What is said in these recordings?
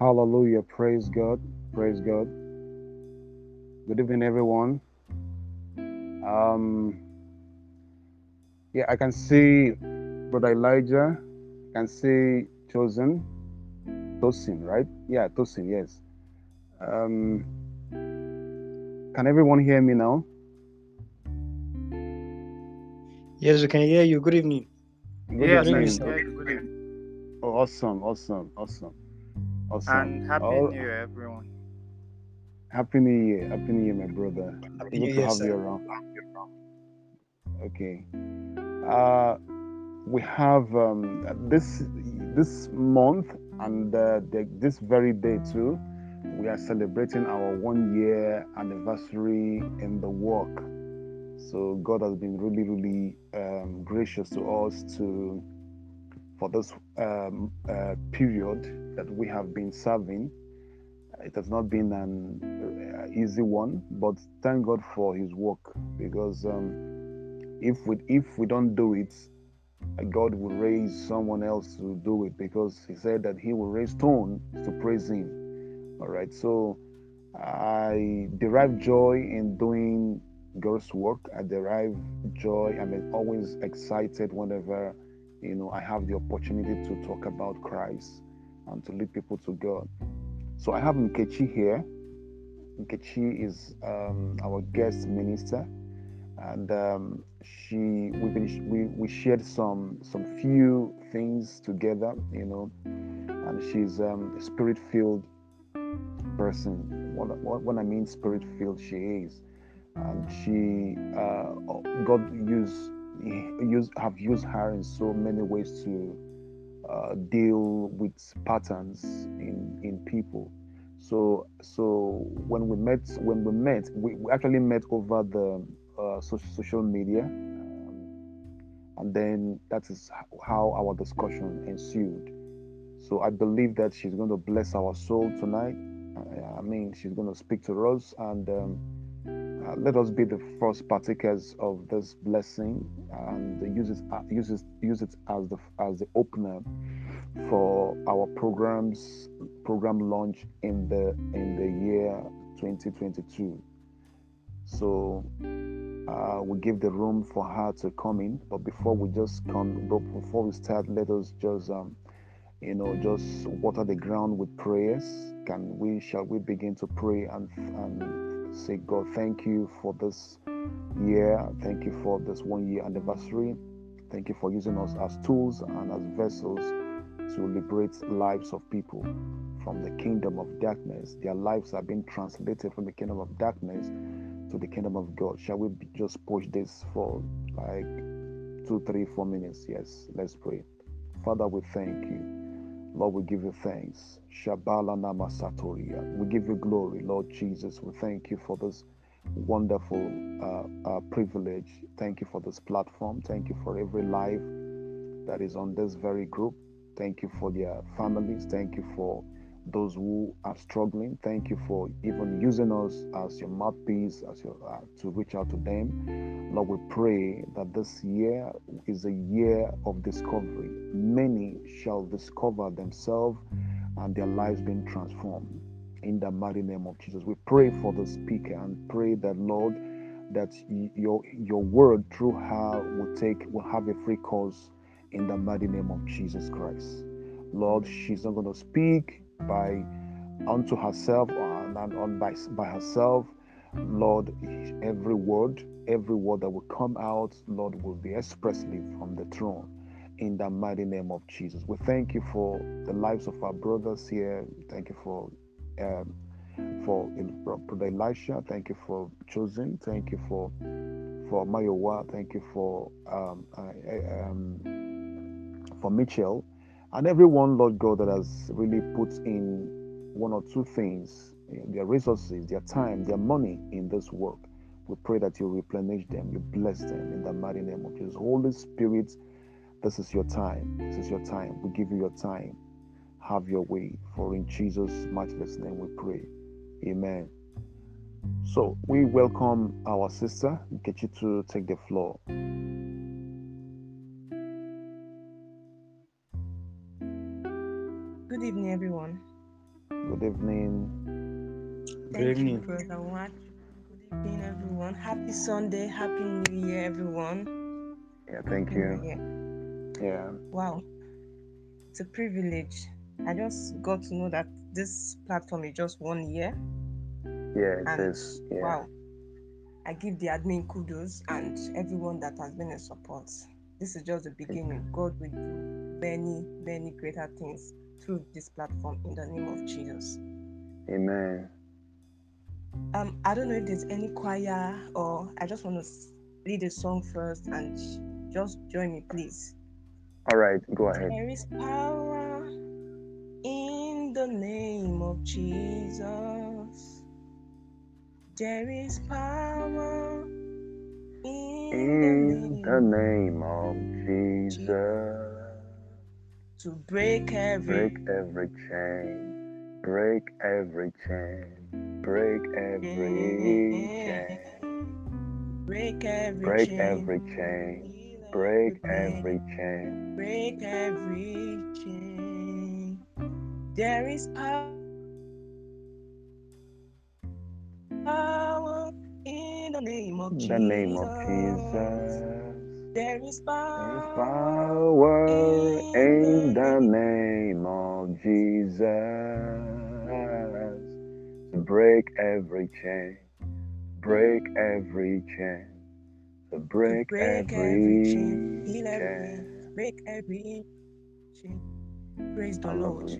Hallelujah. Praise God. Praise God. Good evening, everyone. Um, yeah, I can see Brother Elijah. I can see Chosen. Tosin, right? Yeah, Tosin, yes. Um, can everyone hear me now? Yes, we can hear you. Good evening. Good yes, evening. I evening, can hear you. Good evening. Oh, awesome, awesome, awesome, awesome. And happy Oh, New Year, everyone. Happy New Year. Happy New Year, my brother. Happy Good New to Year, have sir. you around. Okay. Uh, we have um, this this month and uh, the, this very day too. We are celebrating our one year anniversary in the work. So God has been really, really um, gracious to us to for this um, uh, period that we have been serving. It has not been an uh, easy one, but thank God for His work because um, if we if we don't do it, uh, God will raise someone else to do it because He said that He will raise stone to praise Him. All right, so I derive joy in doing God's work. I derive joy. I'm always excited whenever you know I have the opportunity to talk about Christ and to lead people to God. So I have Nkechi here. Nkechi is um, our guest minister, and um, she we've been we, we shared some some few things together, you know, and she's um, a spirit filled person. What, what, I mean spirit filled, she is, and she uh, God use use have used her in so many ways to uh, deal with patterns in in people. So so when we met when we met we, we actually met over the uh, social media, um, and then that is how our discussion ensued. So I believe that she's going to bless our soul tonight. I mean, she's going to speak to us and. Um, uh, let us be the first partakers of this blessing and use it uh, use it use it as the as the opener for our programs program launch in the in the year 2022 so uh, we give the room for her to come in but before we just come before we start let us just um, you know just water the ground with prayers. Can we shall we begin to pray and and say, God, thank you for this year. Thank you for this one year anniversary. Thank you for using us as tools and as vessels to liberate lives of people from the kingdom of darkness. Their lives are being translated from the kingdom of darkness to the kingdom of God. Shall we just push this for like two, three, four minutes? Yes, let's pray. Father, we thank you. Lord, we give you thanks. Shabala Namasatoria. We give you glory, Lord Jesus. We thank you for this wonderful uh, uh, privilege. Thank you for this platform. Thank you for every life that is on this very group. Thank you for their families. Thank you for those who are struggling. Thank you for even using us as your mouthpiece, as your uh, to reach out to them. Lord, we pray that this year is a year of discovery. Many shall discover themselves and their lives being transformed. In the mighty name of Jesus, we pray for the speaker and pray that Lord, that your your word through her will take will have a free course in the mighty name of Jesus Christ. Lord, she's not going to speak by unto herself and, on by, by herself. Lord, every word, every word that will come out, Lord, will be expressly from the throne in the mighty name of Jesus. We thank you for the lives of our brothers here. Thank you for um, for Brother Elisha. Thank you for choosing. Thank you for for Mayowa. Thank you for um, uh, um, for Mitchell and everyone, Lord God, that has really put in one or two things, eh, their resources, their time, their money in this work. We pray that you replenish them, you bless them in the mighty name of Jesus. Holy Spirit, this is your time. This is your time. We give you your time. Have your way. For in Jesus' matchless name we pray. Amen. So we welcome our sister, Nkechi, to take the floor. Good evening, everyone. Good evening. Good Thank you, evening. Brother Watch. Good evening, everyone. Happy Sunday. Happy New Year, everyone. Yeah, thank Happy you. Year. Yeah. Wow, it's a privilege. I just got to know that this platform is just one year. Yeah, it And is. Yeah. wow, I give the admin kudos and everyone that has been in support. This is just the beginning. God will do many, many greater things through this platform in the name of Jesus. Amen. Um, I don't know if there's any choir or I just want to lead a song first and just join me, please. All right, go ahead. There is power in the name of Jesus. There is power in, In the the name name of Jesus, to break every break every chain, break every chain, break every chain, break every break chain, every chain, break every chain. break every chain. There is power in the name of In Jesus. the name of Jesus. There is power in in the name of Jesus to break every chain, break every chain, to to break break every every chain, heal every chain. break every chain. Praise the Lord.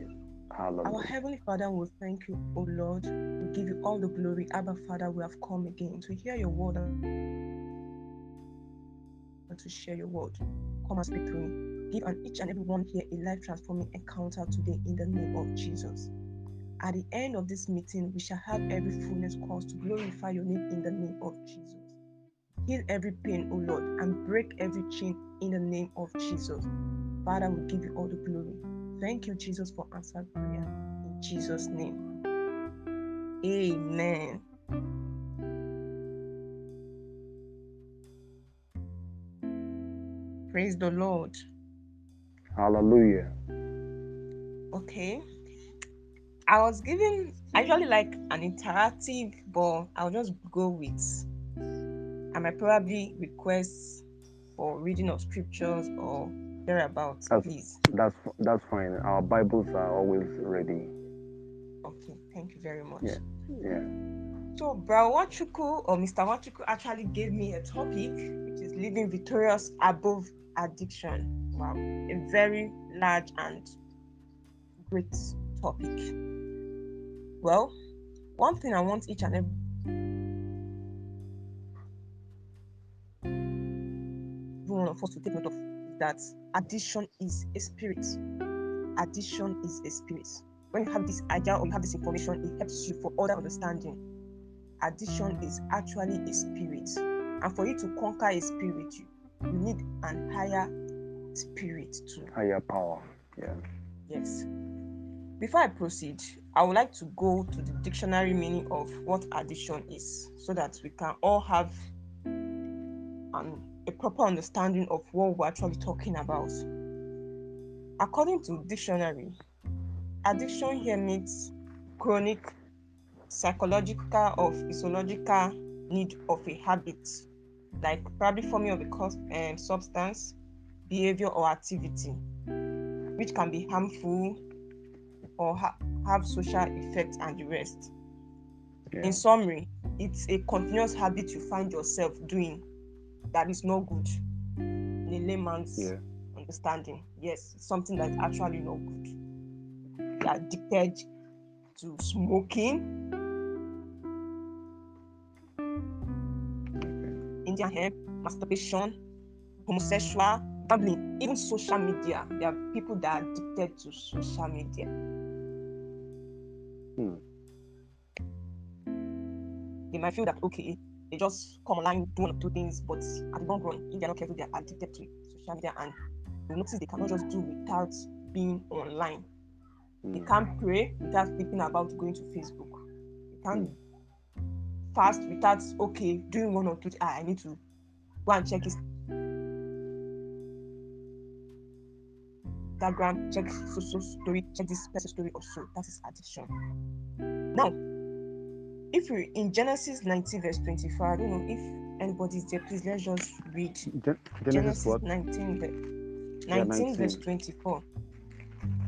Hallelujah. Our Heavenly Father, we thank you, O Lord. We give you all the glory. Abba, Father, we have come again to hear your word and to share your word. Come and speak through me. Give an each and every one here a life transforming encounter today in the name of Jesus. At the end of this meeting, we shall have every fullness cause to glorify your name in the name of Jesus. Heal every pain, O Lord, and break every chain in the name of Jesus. Father, we give you all the glory. Thank you, Jesus, for answered prayer. In Jesus' name. Amen. Praise the Lord. Hallelujah. Okay. I was given, actually like an interactive, but I'll just go with. I might probably request for reading of scriptures or thereabouts, That's- please. That's that's fine. Our Bibles are always ready. Okay, thank you very much. Yeah. Yeah. So, Bro Wachuku or Mr. Wachuku actually gave me a topic which is living victorious above addiction. Wow, a very large and great topic. Well, one thing I want each and every one of us to take note of is that addiction is a spirit. Addiction is a spirit. When you have this idea or you have this information, it helps you for other understanding. Addiction is actually a spirit. And for you to conquer a spirit, you, you need an higher spirit too. Higher power. Yeah. Yes. Before I proceed, I would like to go to the dictionary meaning of what addiction is so that we can all have an, a proper understanding of what we're actually talking about. According to dictionary, addiction here means chronic psychological or physiological need of a habit, like probably forming of a cause, um, substance, behavior, or activity, which can be harmful or ha- have social effects and the rest. Yeah. In summary, it's a continuous habit you find yourself doing that is no good in a layman's Yeah. understanding. Yes, something that's actually no good. You are addicted to smoking, Hemp, masturbation, homosexual, gambling, even social media. There are people that are addicted to social media. Hmm. They might feel that okay, they just come online, do one or two things, but at the long run, if they're not careful, they're addicted to social media and you notice they cannot just do without being online. They Mm. can't pray without thinking about going to Facebook. They can't fast without okay doing one or two. Ah, I need to go and check his Instagram, check social story, check this person's story also. That is addiction. Now, if we in Genesis 19, verse 24, I don't know if anybody's there, please let's just read Gen- Genesis, Genesis what? 19, ve- 19, Yeah, verse 24.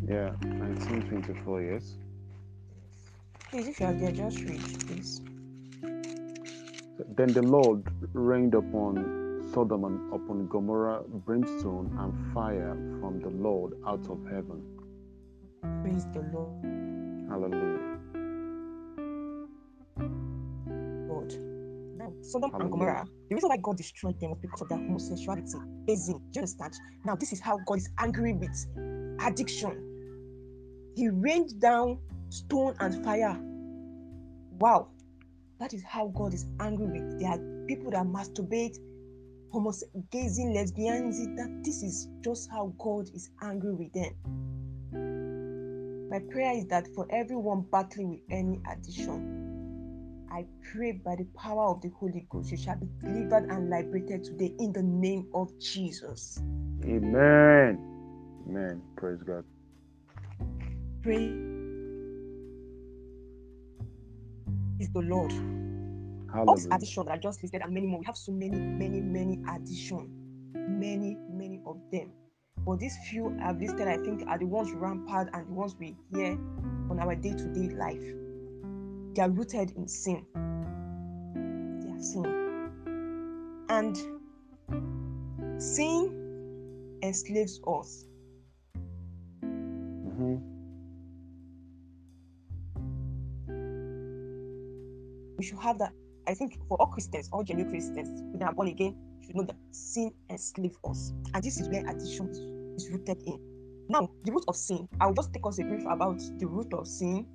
Yeah, 1924, yes. Please, if you are there, just read, please. Then the Lord rained upon Sodom and upon Gomorrah brimstone and fire from the Lord out of heaven. Praise the Lord. Hallelujah. God. Now, Sodom and Gomorrah, the reason why God destroyed them was because of their homosexuality. Basin. Do you understand? Now, this is how God is angry with addiction. He rained down stone and fire. Wow. That is how God is angry with. There are people that masturbate, homose- gazing, lesbians. That this is just how God is angry with them. My prayer is that for everyone battling with any addiction, I pray by the power of the Holy Ghost, you shall be delivered and liberated today in the name of Jesus. Amen. Amen. Praise God. Praise the Lord. All these Hallelujah. addiction that I just listed and many more. We have so many, many, many addiction, many, many of them. But these few I've listed, I think, are the ones rampant and the ones we hear on our day-to-day life. They are rooted in sin. They are sin. And sin enslaves us. hmm we should have that. I think for all Christians, all genuine Christians, who are born again, should know that sin enslaves us. And this is where addiction is, is rooted in. Now, the root of sin, I will just take us a brief about the root of sin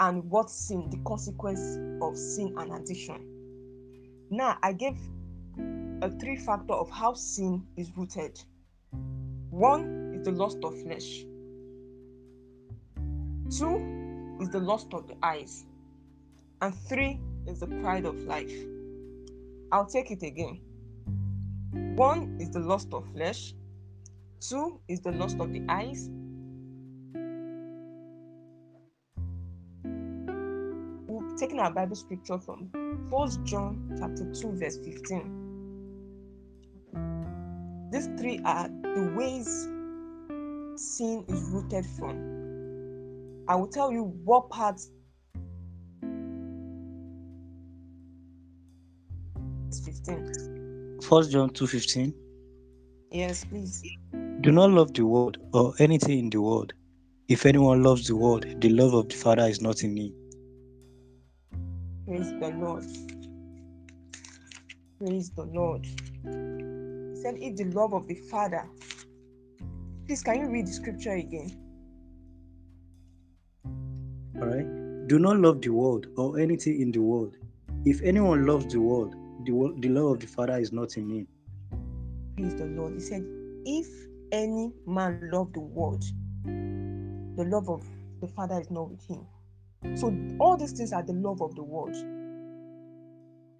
and what sin, the consequence of sin and addiction. Now, I gave a three factor of how sin is rooted. One is the lust of flesh. Two is the lust of the eyes. And three is the pride of life. I'll take it again. One is the lust of flesh. Two is the lust of the eyes. We've taken our Bible scripture from 1 John chapter 2, verse 15. These three are the ways sin is rooted from. I will tell you what parts 15. First John 2:15. Yes, please. Do not love the world or anything in the world. If anyone loves the world, the love of the Father is not in him. Praise the Lord. Praise the Lord. He said, if the love of the Father. Please, can you read the scripture again? All right. Do not love the world or anything in the world. If anyone loves the world, the, the love of the Father is not in him. Praise the Lord. He said, if any man love the world, the love of the Father is not with him. So all these things are the love of the world.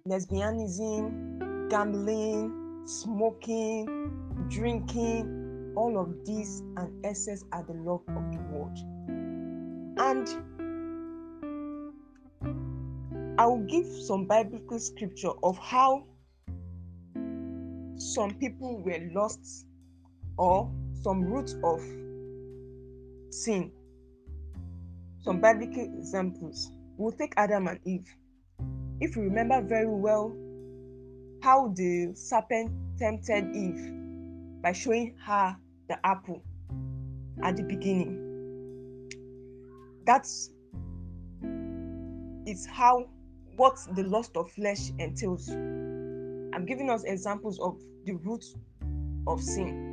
Lesbianism, gambling, smoking, drinking, all of these and excess are the love of the world. And I will give some biblical scripture of how some people were lost or some roots of sin. Some biblical examples. We'll take Adam and Eve. If you remember very well how the serpent tempted Eve by showing her the apple at the beginning. That's it's how what the lust of flesh entails. I'm giving us examples of the root of sin.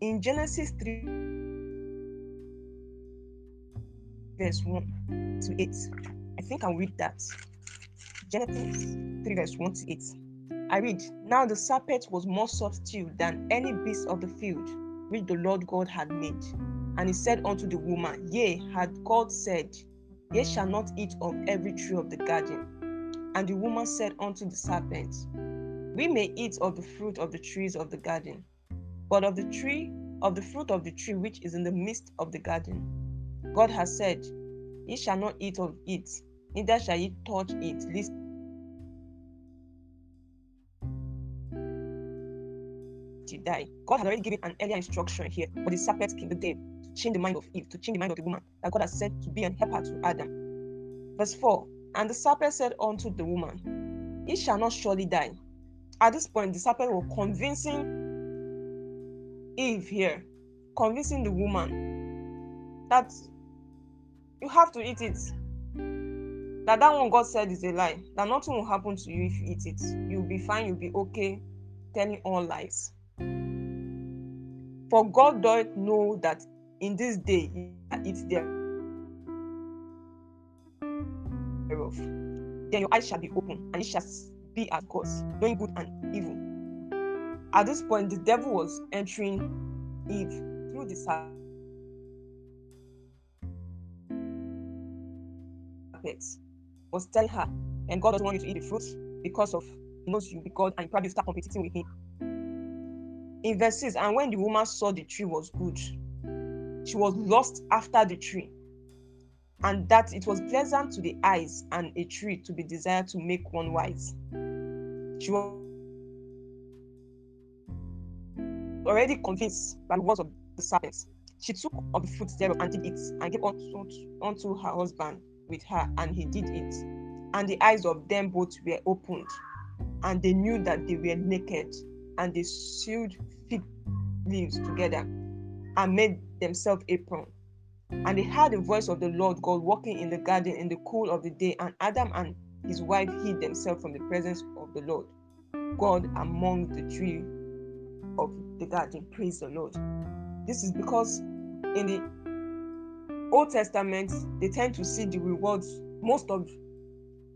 In Genesis 3, verse 1 to 8, I think I'll read that. Genesis 3, verse 1 to 8. I read, Now the serpent was more subtle than any beast of the field which the Lord God had made. And he said unto the woman, Yea, had God said, Ye shall not eat of every tree of the garden. And the woman said unto the serpent, We may eat of the fruit of the trees of the garden. But of the tree, of the fruit of the tree which is in the midst of the garden, God has said, Ye shall not eat of it, neither shall ye touch it, lest you die. God had already given an earlier instruction here, but the serpent came to change the mind of Eve, to change the mind of the woman that God has said to be an helper to Adam. Verse 4 And the serpent said unto the woman, Ye shall not surely die. At this point, the serpent was convincing Eve here, convincing the woman that you have to eat it. That that one God said is a lie. That nothing will happen to you if you eat it. You'll be fine. You'll be okay. Telling all lies. For God doth know that in this day it's there. Then your eyes shall be open, and it shall be as gods, knowing good and evil. At this point, the devil was entering Eve through the serpent. Was telling her, and God doesn't want you to eat the fruit because of he knows you, because and you probably start competing with him. In verse 6, and when the woman saw the tree was good, she was lost after the tree, and that it was pleasant to the eyes and a tree to be desired to make one wise. She was already convinced by the words of the serpent. She took of the fruit thereof and did it, and gave unto, unto her husband with her, and he did it. And the eyes of them both were opened, and they knew that they were naked, and they sewed fig leaves together, and made themselves apron. And they heard the voice of the Lord God walking in the garden in the cool of the day, and Adam and his wife hid themselves from the presence of the Lord God among the tree of the garden. Praise the Lord. This is because in the Old Testament, they tend to see the rewards, most of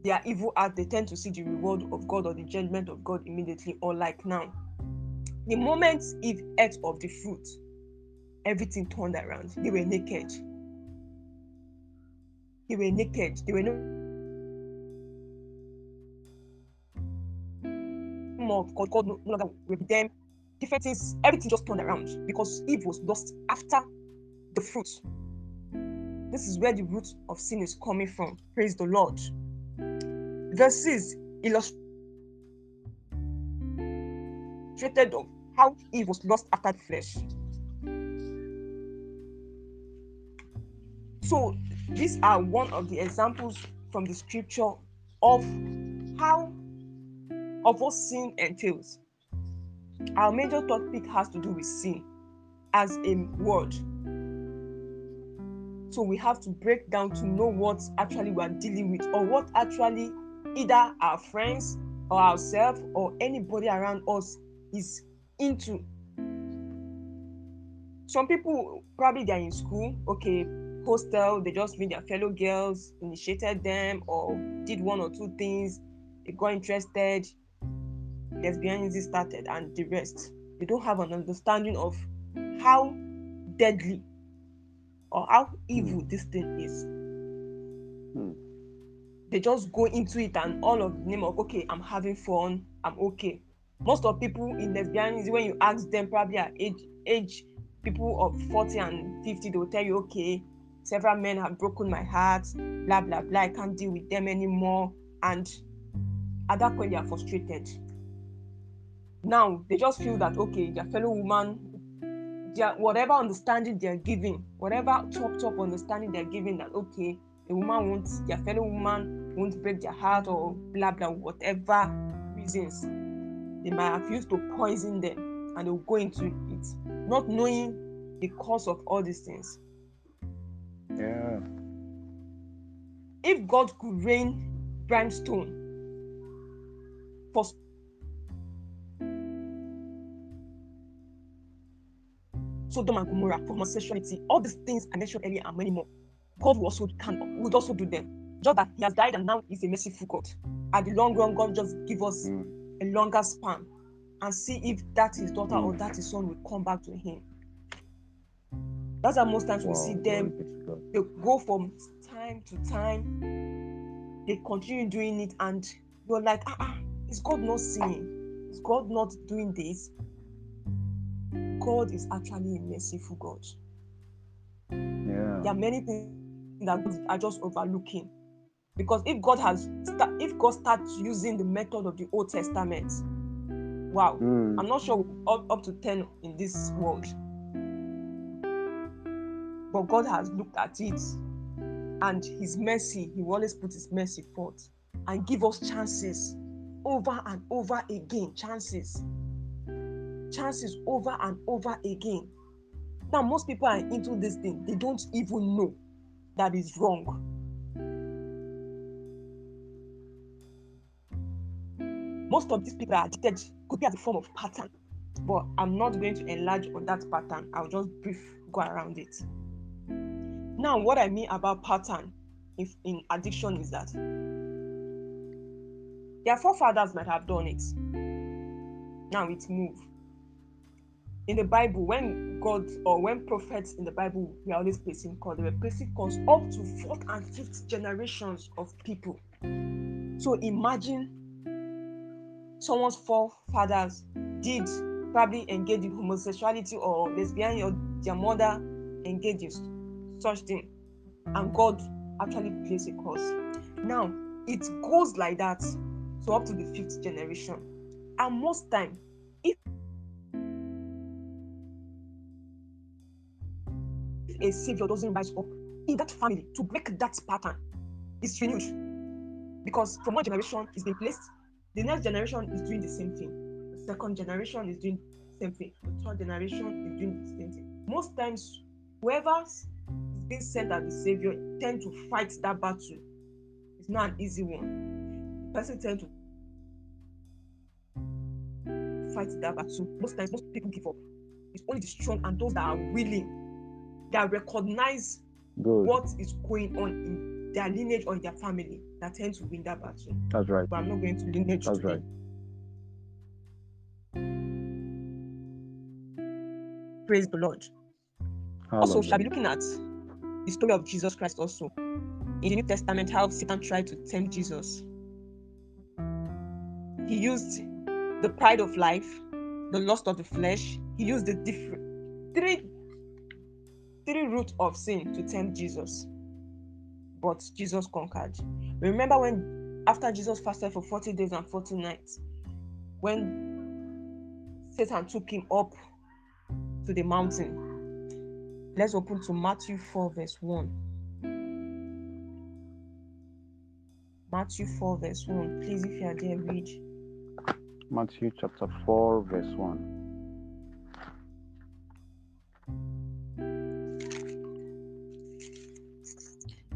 their evil act, they tend to see the reward of God or the judgment of God immediately, or like now. The moment Eve ate of the fruit, everything turned around. They were naked. They were naked. They were no more God. God no longer with them. Different things, everything just turned around because Eve was lost after the fruit. This is where the root of sin is coming from. Praise the Lord. Verse 6 illustrated of how Eve was lost after the flesh. So these are one of the examples from the scripture of how of what sin entails. Our major topic has to do with sin as a word. So we have to break down to know what actually we are dealing with or what actually either our friends or ourselves or anybody around us is into. Some people probably they're in school, okay, hostel, they just meet their fellow girls, initiated them, or did one or two things, they got interested, lesbianism started, and the rest. They don't have an understanding of how deadly or how evil this thing is. Hmm. They just go into it and all of the name of okay, I'm having fun, I'm okay. Most of people in lesbianism, when you ask them, probably at age age people of 40 and 50, they will tell you, okay, several men have broken my heart, blah blah blah. I can't deal with them anymore. And at that point, they are frustrated. Now they just feel that okay, their fellow woman, their whatever understanding they're giving, whatever top top understanding they're giving, that okay, a woman won't, their fellow woman won't break their heart or blah blah, whatever reasons they might have used to poison them, and they'll go into it, not knowing the cause of all these things. Yeah. if God could rain brimstone for Sodom and Gomorrah for homosexuality, all these things I mentioned earlier and many more, God will also can would also do them. Just that He has died and now He's a merciful God. At the long run, God just give us Mm. a longer span and see if that His daughter or Mm. that His son will come back to Him. That's how most times we see them be to God. They go from time to time they continue doing it and you're like ah, ah is god not seeing is god not doing this God is actually a merciful God. Yeah. There are many things that are just overlooking. Because if God has if God starts using the method of the Old Testament, wow, Mm. I'm not sure up, up to 10 in this world. But God has looked at it and his mercy, he will always put his mercy forth and give us chances over and over again. Chances. Chances over and over again. Now, most people are into this thing, they don't even know that is wrong. Most of these people are addicted, could be as a form of pattern, but I'm not going to enlarge on that pattern. I'll just brief go around it. Now, what I mean about pattern if in addiction is that their forefathers might have done it. Now it's move. In the Bible, when God or when prophets in the Bible were always placing calls, they were placing calls up to fourth and fifth generations of people. So imagine someone's forefathers did probably engage in homosexuality or lesbian or their mother engaged in such thing. And god actually placed a curse now it goes like that so up to the fifth generation. And most time if a savior doesn't rise up in that family to break that pattern it's renewed. Because from one generation is being placed the next generation is doing the same thing. The second generation is doing the same thing. The third generation is doing the same thing. Most times whoever is being sent as the savior tend to fight that battle it's not an easy one the person tend to fight that battle most times most people give up it's only the strong and those that are willing that recognize Good. what is going on in their lineage or in their family that tend to win that battle That's right. but I'm not going to lineage That's today. right. Praise the Lord. Also, we shall be looking at the story of Jesus Christ also. In the New Testament, how Satan tried to tempt Jesus. He used the pride of life, the lust of the flesh. He used the different three three roots of sin to tempt Jesus. But Jesus conquered. Remember when after Jesus fasted for 40 days and 40 nights, when Satan took him up to the mountain. Let's open to Matthew 4, verse 1. Matthew 4, verse 1. Please, if you are there, read. Matthew chapter 4, verse 1.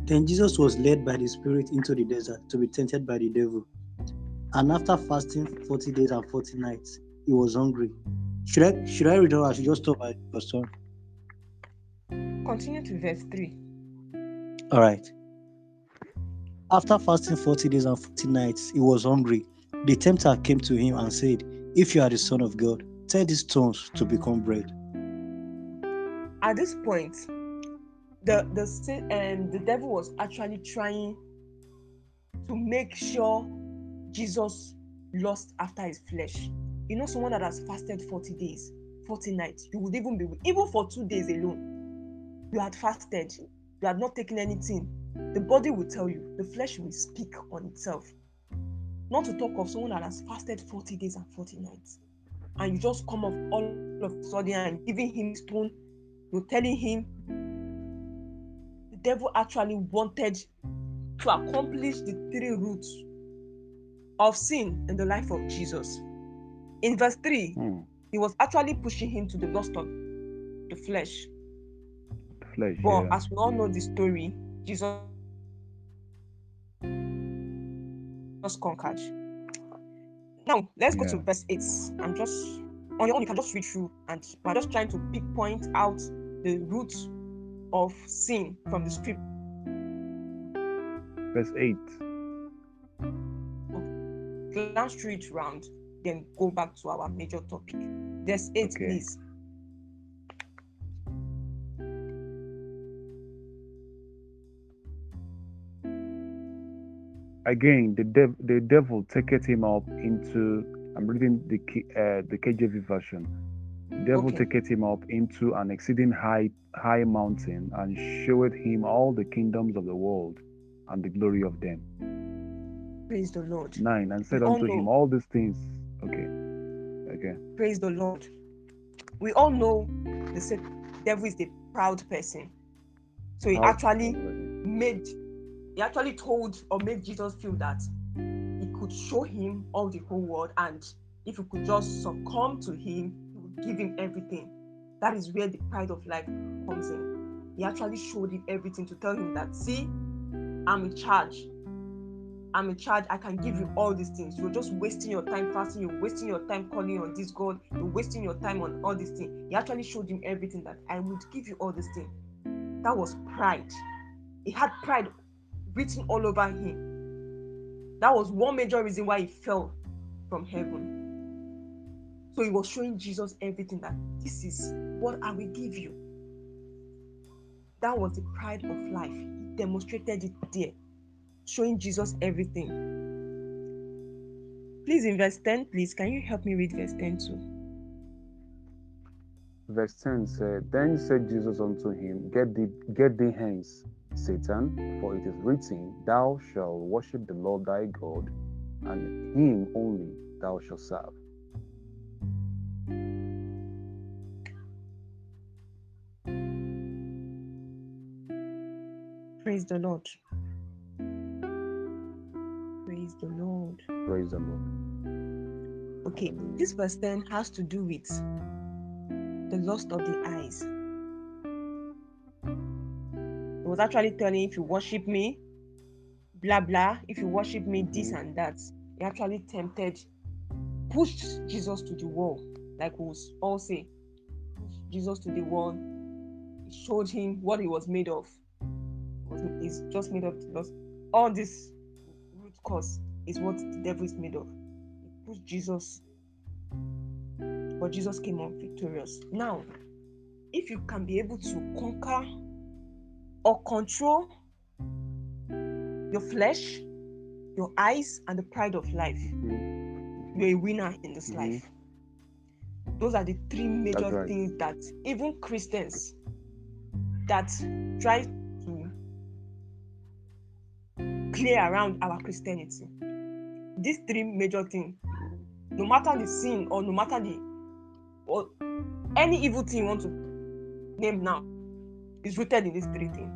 Then Jesus was led by the Spirit into the desert to be tempted by the devil. And after fasting 40 days and 40 nights, he was hungry. Should I should I read or I should just stop at verse 1? Continue to verse 3. All right. After fasting 40 days and 40 nights, he was hungry. The tempter came to him and said, If you are the Son of God, tell these stones to become bread. At this point, the the um, the devil was actually trying to make sure Jesus lost after his flesh. You know, someone that has fasted 40 days, 40 nights, you would even be even for two days alone. You had fasted, you had not taken anything. The body will tell you, the flesh will speak on itself. Not to talk of someone that has fasted 40 days and 40 nights. And you just come up all of a sudden and giving him stone, you're telling him the devil actually wanted to accomplish the three roots of sin in the life of Jesus. In verse 3, Hmm. he was actually pushing him to the lust of the flesh. Flesh. But yeah. as we all know the mm. story, Jesus was conquered. Now let's go to verse 8. I'm just on your own, you can just read through, and we're just trying to pick point out the root of sin from the script. Verse 8. Glance through it round, then go back to our major topic. Verse 8, Okay. please. Again, the, dev- the devil taketh him up into, I'm reading the, uh, the KJV version. devil Okay. taketh him up into an exceeding high high mountain and showeth him all the kingdoms of the world and the glory of them. Praise the Lord. Nine and said We unto him all these things. Okay. Okay. Praise the Lord. We all know the devil is the proud person. So he How- actually made, he actually told or made Jesus feel that he could show him all the whole world, and if he could just succumb to him, he would give him everything. That is where the pride of life comes in. He actually showed him everything to tell him that, see, I'm in charge. I'm in charge. I can give you all these things. You're just wasting your time fasting. You're wasting your time calling on this God. You're wasting your time on all these things. He actually showed him everything that I would give you all these things. That was pride. He had pride written all over him. That was one major reason why he fell from heaven. So he was showing Jesus everything that this is what I will give you. That was the pride of life. He demonstrated it there showing Jesus everything. Please, in verse 10, please, can you help me read verse 10 too? Verse 10 said, Then said Jesus unto him, Get thee, get thee hence, Satan, for it is written, Thou shalt worship the Lord thy God, and him only thou shalt serve. Praise the Lord. Praise the Lord. Praise the Lord. Okay, this verse 10 has to do with the lust of the eyes. Was actually telling if you worship me, blah blah, if you worship me, this and that. He actually tempted, pushed Jesus to the wall, like we all say, Jesus to the wall. Showed him what he was made of. He's just made of lust. All this root cause is what the devil is made of. He pushed Jesus, but Jesus came out victorious. Now, if you can be able to conquer or control your flesh, your eyes, and the pride of life, you're a winner in this Mhm. life. Those are the three major right. things that even Christians that try to clear around our Christianity. These three major things, no matter the sin or no matter the or any evil thing you want to name now, is rooted in these three things.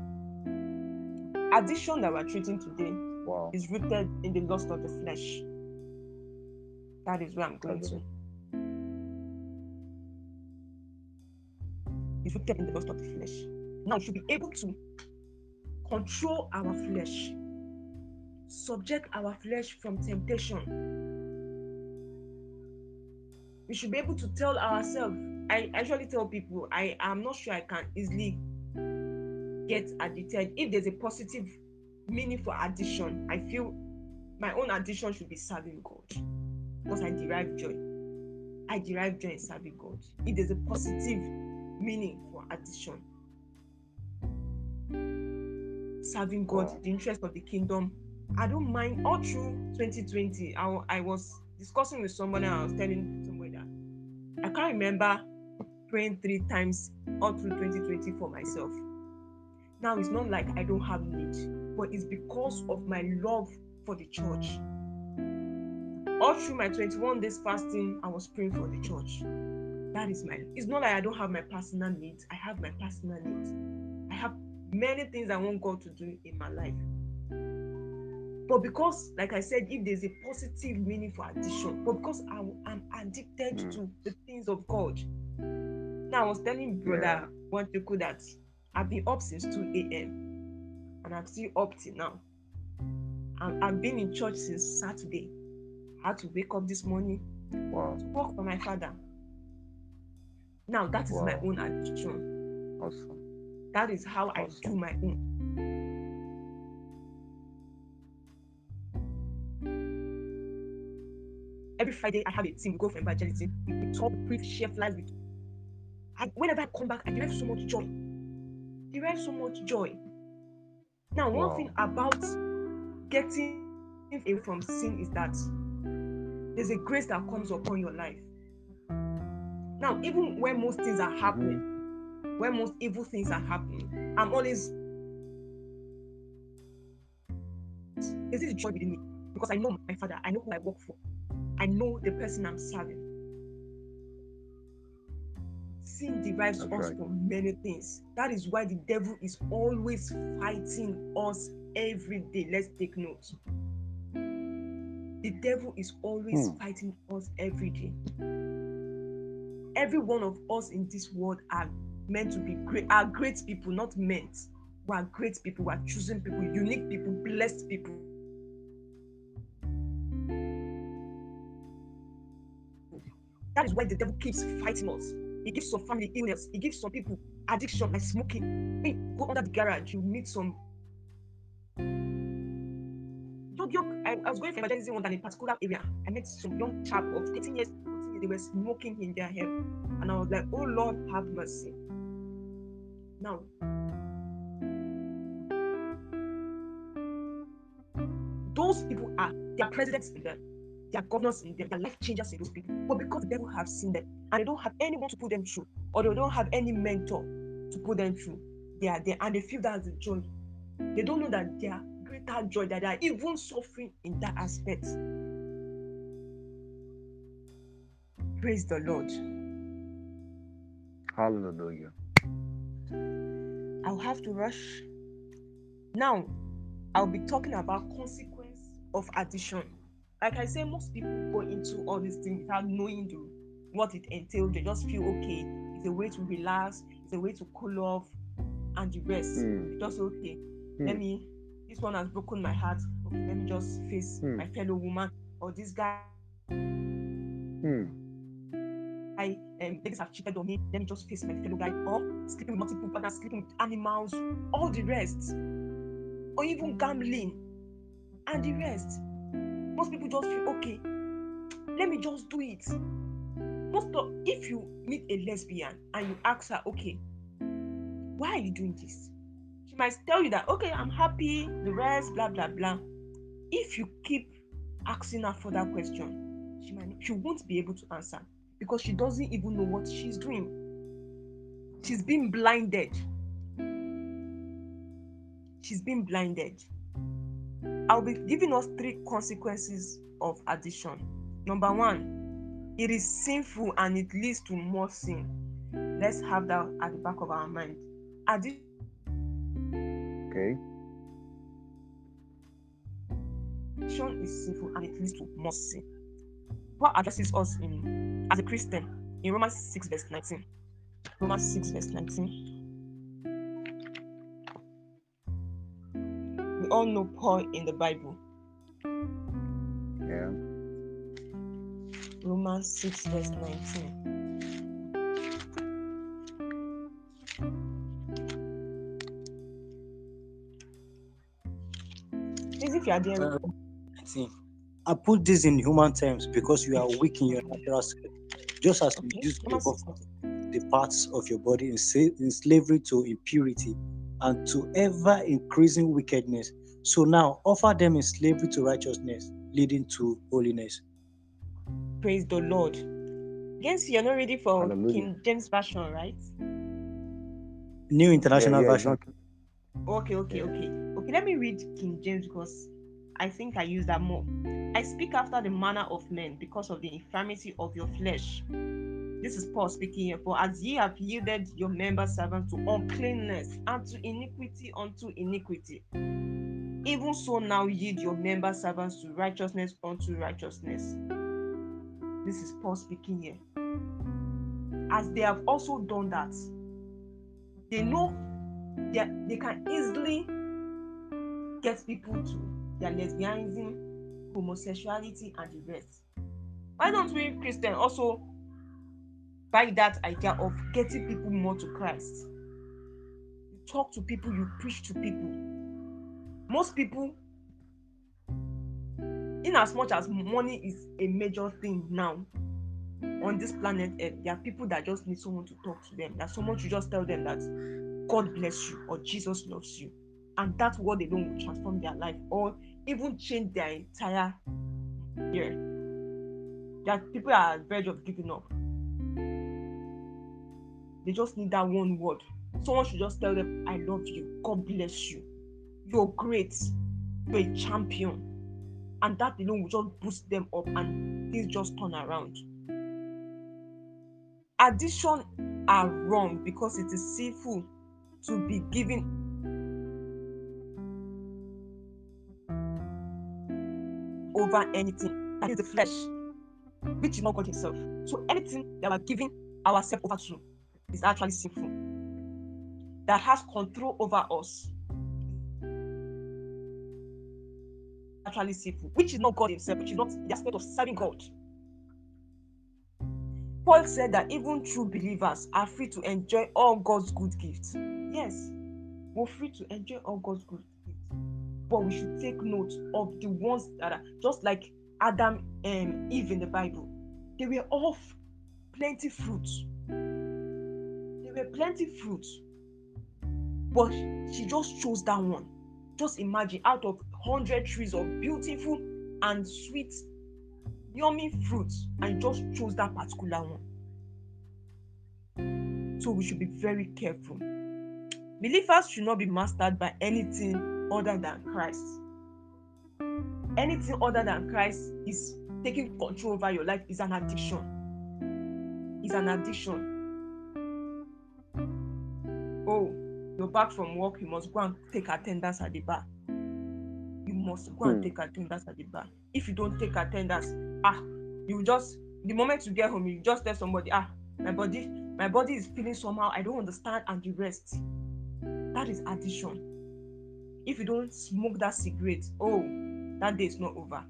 Addiction that we're treating today Wow. is rooted in the lust of the flesh. That is where I'm going to. it. It's rooted in the lust of the flesh. Now, we should be able to control our flesh, subject our flesh from temptation. We should be able to tell ourselves. I actually tell people I am not sure I can easily get addicted. If there's a positive meaning for addiction, I feel my own addiction should be serving God because I derive joy. I derive joy in serving God. If there's a positive meaning for addiction, serving God, the interest of the kingdom, I don't mind. All through 2020, I, I was discussing with someone and I was telling somebody that I can't remember praying three times all through 2020 for myself. Now it's not like I don't have need, but it's because of my love for the church. All through my 21 days fasting, I was praying for the church. That is my. It's not like I don't have my personal needs. I have my personal needs. I have many things I want God to do in my life. But because, like I said, if there's a positive meaning for addiction, but because I, am addicted Mm. to the things of God. Now I was telling brother Wachuku that I've been up since 2 a.m. and I'm still up till now. And I've been in church since Saturday. I had to wake up this morning Wow. to work for my father. Now that is my own addiction. Awesome. That is how I do my own. Every Friday, I have a team. We go for evangelism. We, talk, preach, share I, whenever I come back, I derive so much joy. Derive so much joy. Now, one Wow. thing about getting away from sin is that there's a grace that comes upon your life. Now, even when most things are happening, when most evil things are happening, I'm always is this joy within me? Because I know my father, I know who I work for, I know the person I'm serving. Sin derives That's us right. from many things. That is why the devil is always fighting us every day. Let's take note. The devil is always Hmm. fighting us every day. Every one of us in this world are meant to be great, are great people, not meant. We are great people, we are chosen people, unique people, blessed people. That is why the devil keeps fighting us. He gives some family illness, he gives some people addiction like smoking. Hey, go under the garage, you meet some. Young, young, I, I was going for evangelism one in a particular area. I met some young chap of 18 years, 14 years, they were smoking in their hair. And I was like, oh Lord, have mercy. Now, those people are they are presidents they are governors in them, they are life changers in those people. But because the devil have seen them and they don't have anyone to put them through, or they don't have any mentor to put them through, they are there and they feel that's the joy. They don't know that they are greater joy, that they are even suffering in that aspect. Praise the Lord. Hallelujah. I'll have to rush. Now, I'll be talking about consequence of addiction. Like I say, most people go into all these things without knowing the, what it entails. They just feel okay. It's a way to relax. It's a way to cool off, and the rest. They Just okay. Hmm. Let me. This one has broken my heart. Okay, let me just face Hmm. my fellow woman. Or this guy, Hmm. I um, ladies have cheated on me. Let me just face my fellow guy. Or sleeping with multiple partners, sleeping with animals, all the rest. Or even gambling and the rest. Most people just feel okay. Let me just do it. Most of if you meet a lesbian and you ask her, okay, why are you doing this? She might tell you that okay, I'm happy, the rest, blah blah blah. If you keep asking her for that question, she might she won't be able to answer because she doesn't even know what she's doing. She's been blinded. She's been blinded. I'll be giving us three consequences of addiction. Number one, it is sinful and it leads to more sin. Let's have that at the back of our mind. Addiction Okay. is sinful and it leads to more sin. Paul addresses us in as a Christian in Romans 6, verse 19. Romans 6, verse 19. All know Paul in the Bible. Yeah. Romans 6, verse 19. Please, if you are there, Uh, See, I put this in human terms because you are weak in your natural state. Just as you okay. used to Romans 6, offer the parts of your body in, sa- in slavery to impurity and to ever increasing wickedness. So now offer them in slavery to righteousness, leading to holiness. praise the Lord. Against you're not ready for Hallelujah. King James Version, right? New International yeah, yeah, Version. not- Okay, okay, okay. Okay, let me read King James because I think I use that more. I speak after the manner of men because of the infirmity of your flesh. This is Paul speaking here. For as ye have yielded your members servants to uncleanness and to iniquity unto iniquity, even so now yield your member servants to righteousness unto righteousness. This is Paul speaking here. As they have also done that, they know they, they can easily get people to their lesbianism, homosexuality, and the rest. Why don't we Christians also buy that idea of getting people more to Christ? You talk to people, you preach to people. Most people, in as much as money is a major thing now on this planet Earth, there are people that just need someone to talk to them. That someone should just tell them that God bless you or Jesus loves you. And that's what they don't transform their life or even change their entire year. That people are the verge of giving up. they just need that one word. Someone should just tell them, I love you. God bless you. You're great. You're a champion. And that alone will just boost them up and things just turn around. Addition are wrong because it is sinful to be given over anything that is the flesh, which is not God Himself. So anything that we're giving ourselves over to is actually sinful. That has control over us. Actually sinful, which is not God Himself, which is not the aspect of serving God. Paul said that even true believers are free to enjoy all God's good gifts. Yes, we're free to enjoy all God's good gifts, but we should take note of the ones that are just like Adam and Eve in the Bible. They were all plenty fruits. They were plenty fruits, but she just chose that one. Just imagine out of hundred trees of beautiful and sweet yummy fruits and just chose that particular one. So we should be very careful. Believers should not be mastered by anything other than Christ. Anything other than Christ is taking control over your life is an addiction. Is an addiction. Oh, you're back from work, you must go and take attendance at the bar. Must go and Hmm. take attendance at the bar. If you don't take attendance, ah, you just the moment you get home, you just tell somebody, ah, my body, my body is feeling somehow, I don't understand, and you rest. That is addiction. If you don't smoke that cigarette, oh, that day is not over.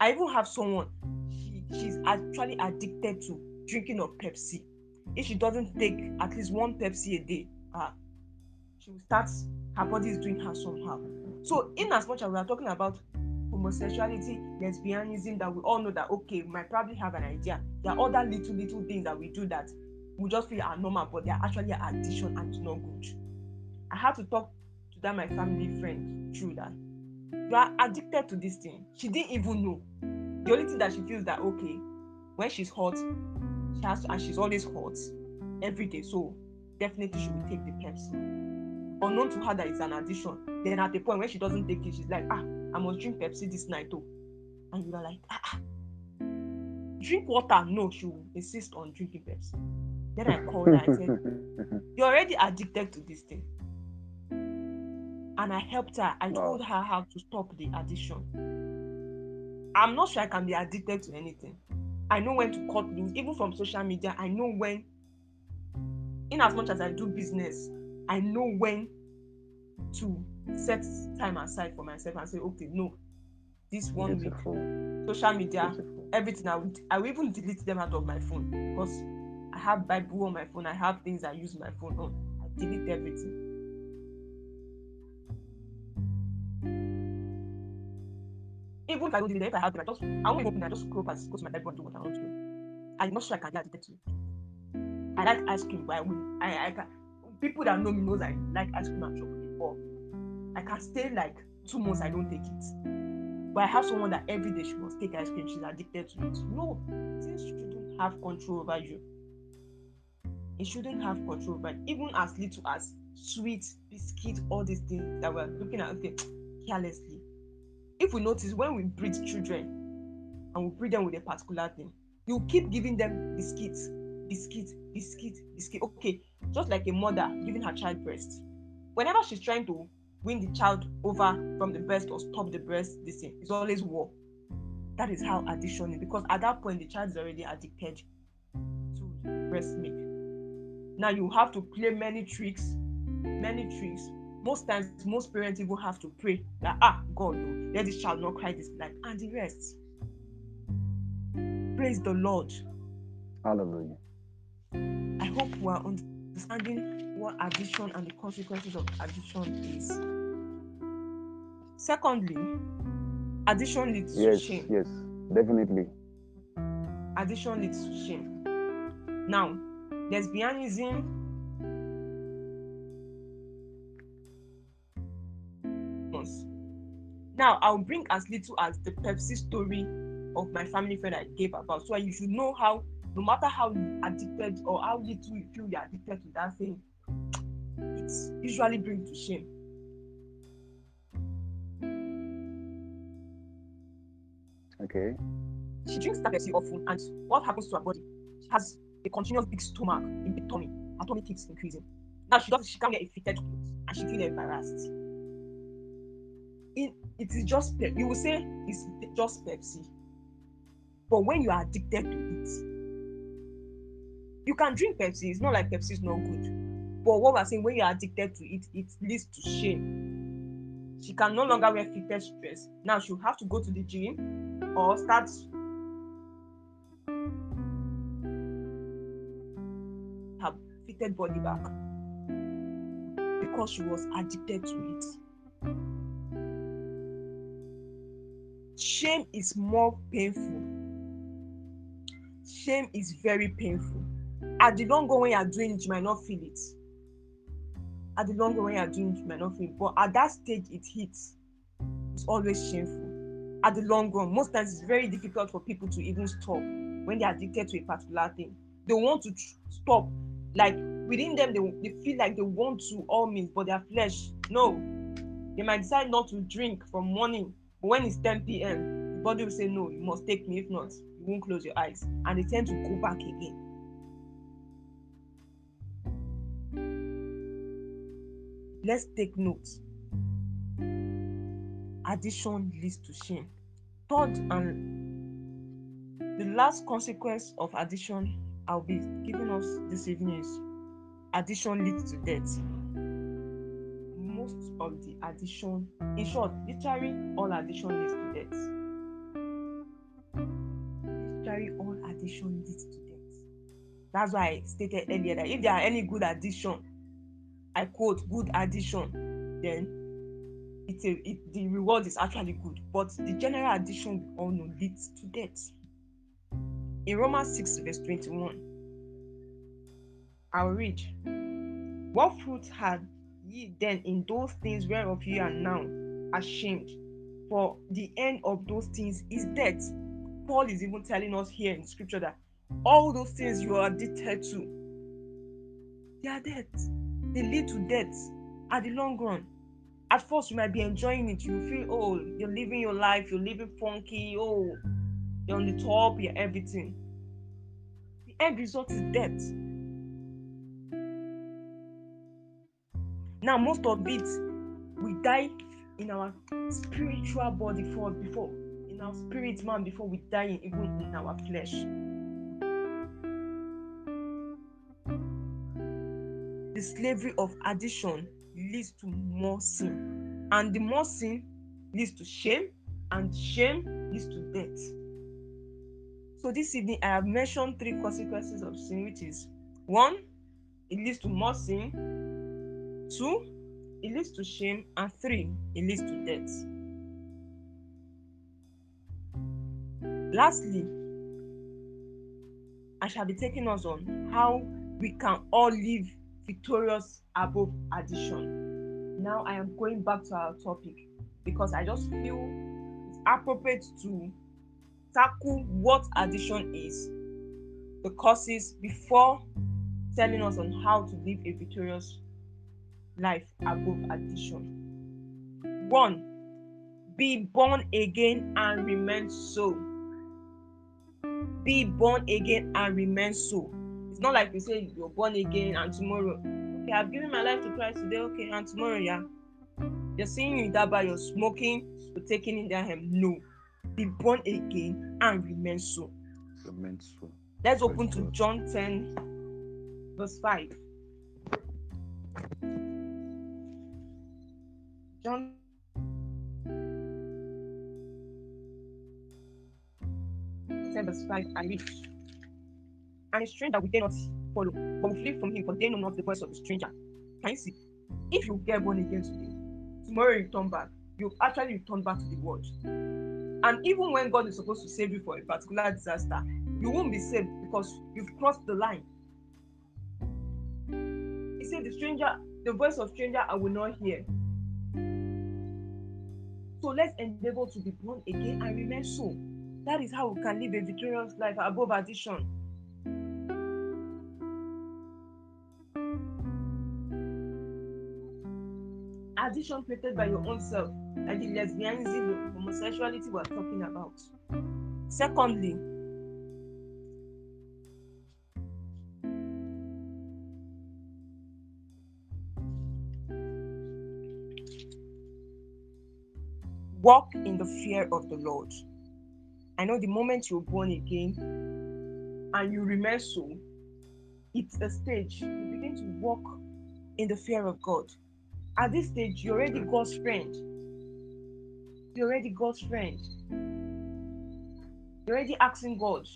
I even have someone, she, she's actually addicted to drinking of Pepsi. If she doesn't take at least one Pepsi a day, ah, she will start, her body is doing her somehow. So, in as much as we are talking about homosexuality, lesbianism, that we all know that okay, we might probably have an idea. There are other little little things that we do that we just feel are normal, but they are actually an addiction and it's not good. I had to talk to that my family friend through that. You are addicted to this thing. She didn't even know. The only thing that she feels that okay, when she's hot, she has to, and she's always hot every day. So definitely she will take the Pepsi. Unknown to her that it's an addiction. Then at the point when she doesn't take it, she's like, ah, I must drink Pepsi this night too. And you are like, ah, ah. drink water. No, she will insist on drinking Pepsi. Then I called her. I said, You're already addicted to this thing. And I helped her. I Wow. told her how to stop the addiction. I'm not sure I can be addicted to anything. I know when to cut loose, even from social media. I know when, in as much as I do business, I know when to set time aside for myself and say, okay, no, this one week, social media, Beautiful. everything I would I will even delete them out of my phone because I have Bible on my phone, I have things I use my phone on. I delete everything. Even if I don't delete it, if I have them, I just I won't open I just scroll past, go to my Bible and do what I want to do. I'm not sure I can get addicted to it. I like ice cream, but I will I, I can people that know me knows I like ice cream and chocolate, but I can stay like two months I don't take it. But I have someone that every day she must take ice cream, she's addicted to it. No, things shouldn't have control over you. It shouldn't have control over even as little as sweet, biscuit, all these things that we're looking at okay, carelessly. If we notice when we breed children and we breed them with a particular thing, you keep giving them biscuits, biscuit, biscuit, biscuit. Okay, just like a mother giving her child breast. Whenever she's trying to win the child over from the breast or stop the breast, this thing is always war. That is how addiction is because at that point the child is already addicted to breast milk. Now you have to play many tricks, many tricks. Most times, most parents even have to pray that ah God, oh, let this child not cry this night, and the rest. Praise the Lord. Hallelujah. I hope we are understanding what addiction and the consequences of addiction is. Secondly, addiction leads Yes, to shame. yes, definitely. Addiction leads to shame. Now, lesbianism. Now, I'll bring as little as the Pepsi story of my family friend I gave about, so you should know how no matter how addicted or how little you feel you're addicted to that thing, it's usually brings to shame. Okay. She drinks that Pepsi often, and what happens to her body? She has a continuous big stomach in the tummy. Her tummy keeps increasing. Now she does she can't get a fitted clothes and she feels embarrassed. It, it is just. You will say it's just Pepsi. But when you are addicted to it, you can drink Pepsi. It's not like Pepsi is not good. But what we're saying, when you're addicted to it, it leads to shame. She can no longer wear fitted dress. Now she'll have to go to the gym or start her fitted body back because she was addicted to it. Shame is more painful. Shame is very painful. At the long run, when you are doing it, you might not feel it. At the long run, when you are doing it, you might not feel it. But at that stage, it hits. It's always shameful. At the long run, most times it's very difficult for people to even stop when they're addicted to a particular thing. They want to tr- stop. Like within them, they, they feel like they want to all means, but their flesh, no. They might decide not to drink from morning, but when it's 10 p.m., the body will say, No, you must take me. If not, you won't close your eyes. And they tend to go back again. Let's take note. Addition leads to shame. Third and the last consequence of addition I'll be giving us this evening is addiction leads to death. Most of the addition, in short, literally all addition leads to death. Literally all addiction leads to death. That's why I stated earlier that if there are any good addiction, I quote good addition, then it's a it, the reward is actually good. But the general addition we all know leads to death. In Romans 6, verse 21, I'll read. What fruit had ye then in those things whereof ye are now ashamed? For the end of those things is death. Paul is even telling us here in scripture that all those things you are addicted to, they are death. They lead to death at the long run. At first, you might be enjoying it. You feel, oh, you're living your life, you're living funky, oh, you're on the top, you're everything. The end result is death. Now, most of it, we die in our spiritual body for before, in our spirit man before we die even in our flesh. The slavery of addiction leads to more sin, and the more sin leads to shame, and shame leads to death. So this evening, I have mentioned three consequences of sin, which is one, it leads to more sin. Two, it leads to shame. And three, it leads to death. Lastly, I shall be taking us on how we can all live victorious above addition. Now I am going back to our topic because I just feel it's appropriate to tackle what addition is, the causes before telling us on how to live a victorious life above addition. One, be born again and remain so. Be born again and remain so. It's not like we say you're born again and tomorrow, okay, I've given my life to Christ today, okay, and tomorrow, yeah. You're seeing you that by you're smoking, you're taking Indian hemp. Um, no. Be born again and remain so. Remain so. Let's open to John 10, verse 5. John 10, verse 5, I read. And a stranger we dare not follow, but we flee from him, for they know not the voice of the stranger. Can you see? If you get born again today, tomorrow you turn back, you actually return back to the world. And even when God is supposed to save you for a particular disaster, you won't be saved because you've crossed the line. He said, The stranger, the voice of stranger I will not hear. So let's endeavor to be born again and remain so. That is how we can live a victorious life above addiction. Addiction created by your own self, like the lesbianism, homosexuality we're talking about. Secondly, walk in the fear of the Lord. I know the moment you're born again and you remain so, it's a stage. You begin to walk in the fear of God. At this stage, you're already God's friend. You're already God's friend. You're already asking God.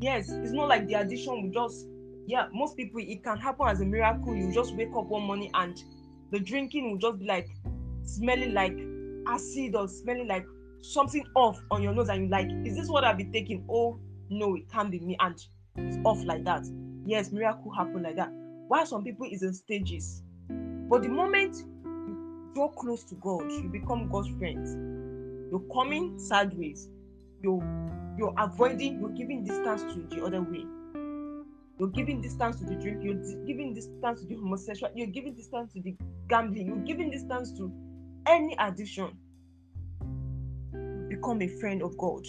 Yes, it's not like the addiction will just, yeah, most people, it can happen as a miracle. You just wake up one morning and the drinking will just be like smelling like acid or smelling like something off on your nose and you're like is this what i've been taking oh no it can't be me and it's off like that yes miracle happen like that while some people is in stages but the moment you draw close to god you become god's friends you're coming sideways you're you're avoiding you're giving distance to the other way you're giving distance to the drink you're giving distance to the homosexual you're giving distance to the gambling you're giving distance to any addiction become a friend of God.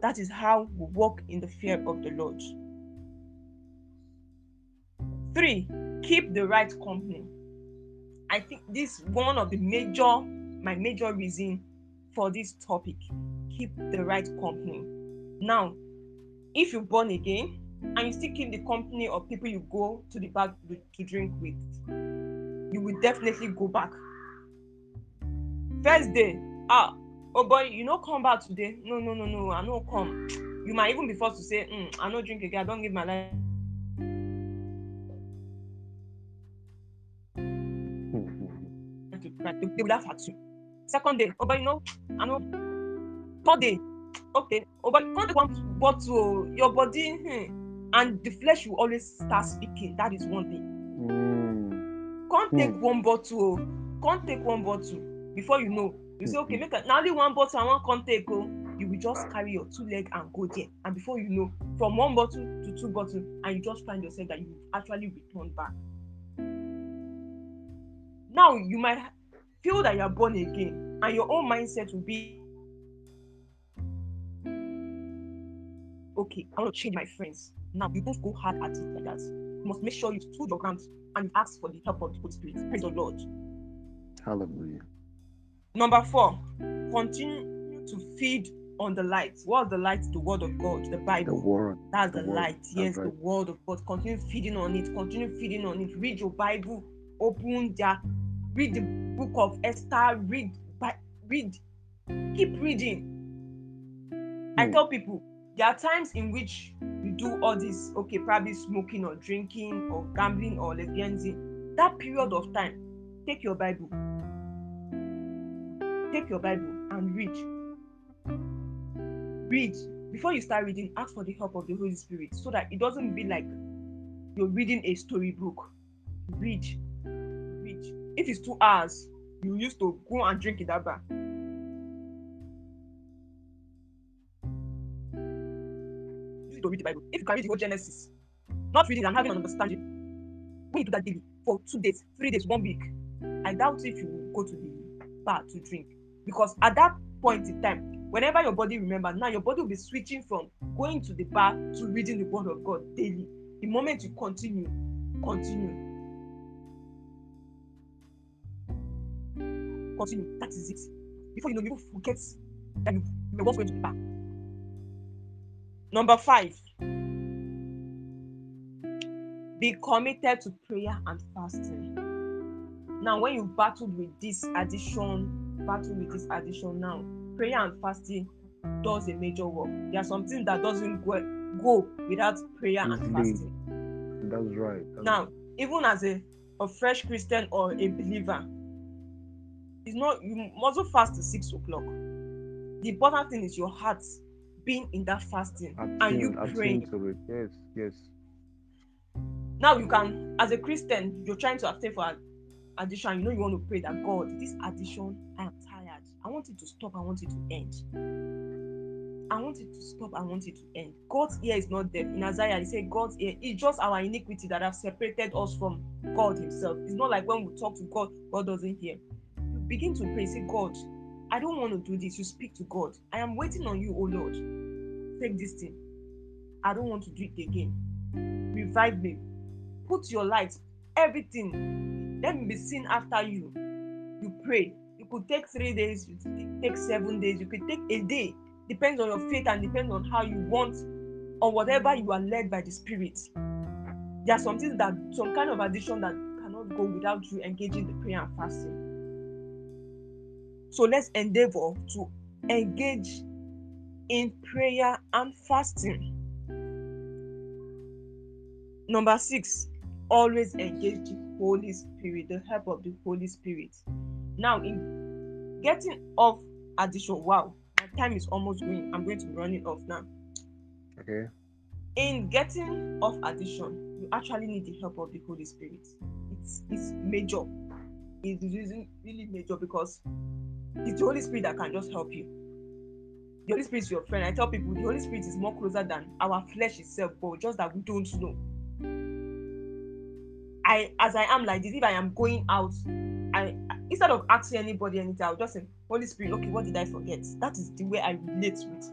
That is how we walk in the fear of the Lord. Three, keep the right company. I think this is one of the major, my major reason for this topic. Keep the right company. Now, if you're born again and you still keep the company of people you go to the bar to drink with, you will definitely go back. First day, ah, oh boy, you know come back today. No, no, no, no, I no come. You might even be forced to say, mm, I no drink again, I don't give my life. To. They, will laugh at you. Second day, oh boy, you know, I know. Third day, okay, oh boy, can't take one bottle, your body, hmm, and the flesh will always start speaking. That is one thing. Mm. Can't take Hmm. one bottle, can't take one bottle. Before you know, you say, okay, make a, now only one bottle I want can't take. Oh, you will just carry your two leg and go there. And before you know, from one bottle to two bottles, and you just find yourself that you actually return back. Now you might feel that you are born again, and your own mindset will be, okay, I want to change my friends. Now you don't go hard at it like that. You must make sure you stood your ground and ask for the help of the Holy Spirit. Praise the Lord. Hallelujah. Number four, continue to feed on the light. What's the light? The word of God, the Bible. The word. That's the the word, light. Yes, the word of God. Continue feeding on it. Continue feeding on it. Read your Bible. Open their, read the book of Esther. Read, read, keep reading. I Hmm. tell people there are times in which you do all this. Okay, probably smoking or drinking or gambling or lesbianism. That period of time, take your Bible. Take your Bible and read. Read before you start reading. Ask for the help of the Holy Spirit so that it doesn't be like you're reading a storybook. Read. If it's two hours, you used to go and drink in that bar. You to read the Bible. If you can read the whole Genesis, not reading and having an understanding, when you do that daily for two days, three days, one week, I doubt if you go to the bar to drink because at that point in time, whenever your body remembers, now your body will be switching from going to the bar to reading the word of God daily. The moment you continue, continue, continue. That is it. Before you know, you forget that you were once going to the bar. Number five. Be committed to prayer and fasting. Now, when you battled with this addiction, battle with this addiction now, prayer and fasting does a major work. There are some things that doesn't go, go without prayer and Easily. fasting. That's right. That's Now, even as a, a fresh Christian or a believer, it's not you mustn't fast till six o'clock. The important thing is your heart being in that fasting and you praying. to it. Yes, yes. Now you can, as a Christian, you're trying to abstain for ad- addiction. You know you want to pray that God, this addiction, I am tired. I want it to stop. I want it to end. I want it to stop. I want it to end. God's ear is not deaf. In Isaiah, he said God's ear is just our iniquity that have separated us from God Himself. It's not like when we talk to God, God doesn't hear. Begin to pray, say, God, I don't want to do this. You speak to God. I am waiting on you, oh Lord. Take this thing. I don't want to do it again. Revive me. Put your light, everything. Let me be seen after you. You pray. You could take three days, you could take seven days, you could take a day depends on your faith and depends on how you want or whatever you are led by the spirit there are some things that some kind of addiction that cannot go without you engaging the prayer and fasting so let's endeavor to engage in prayer and fasting number six always engage the holy spirit the help of the holy spirit now in getting off addiction wow my time is almost going. I'm going to be running off now. Okay. In getting off addiction, you actually need the help of the Holy Spirit. It's it's major. It's really, really major because it's the Holy Spirit that can just help you. The Holy Spirit is your friend. I tell people the Holy Spirit is more closer than our flesh itself, but just that we don't know. I as I am like this, if I am going out, I instead of asking anybody anything, I'll just say, Holy Spirit, okay, what did I forget? That is the way I relate with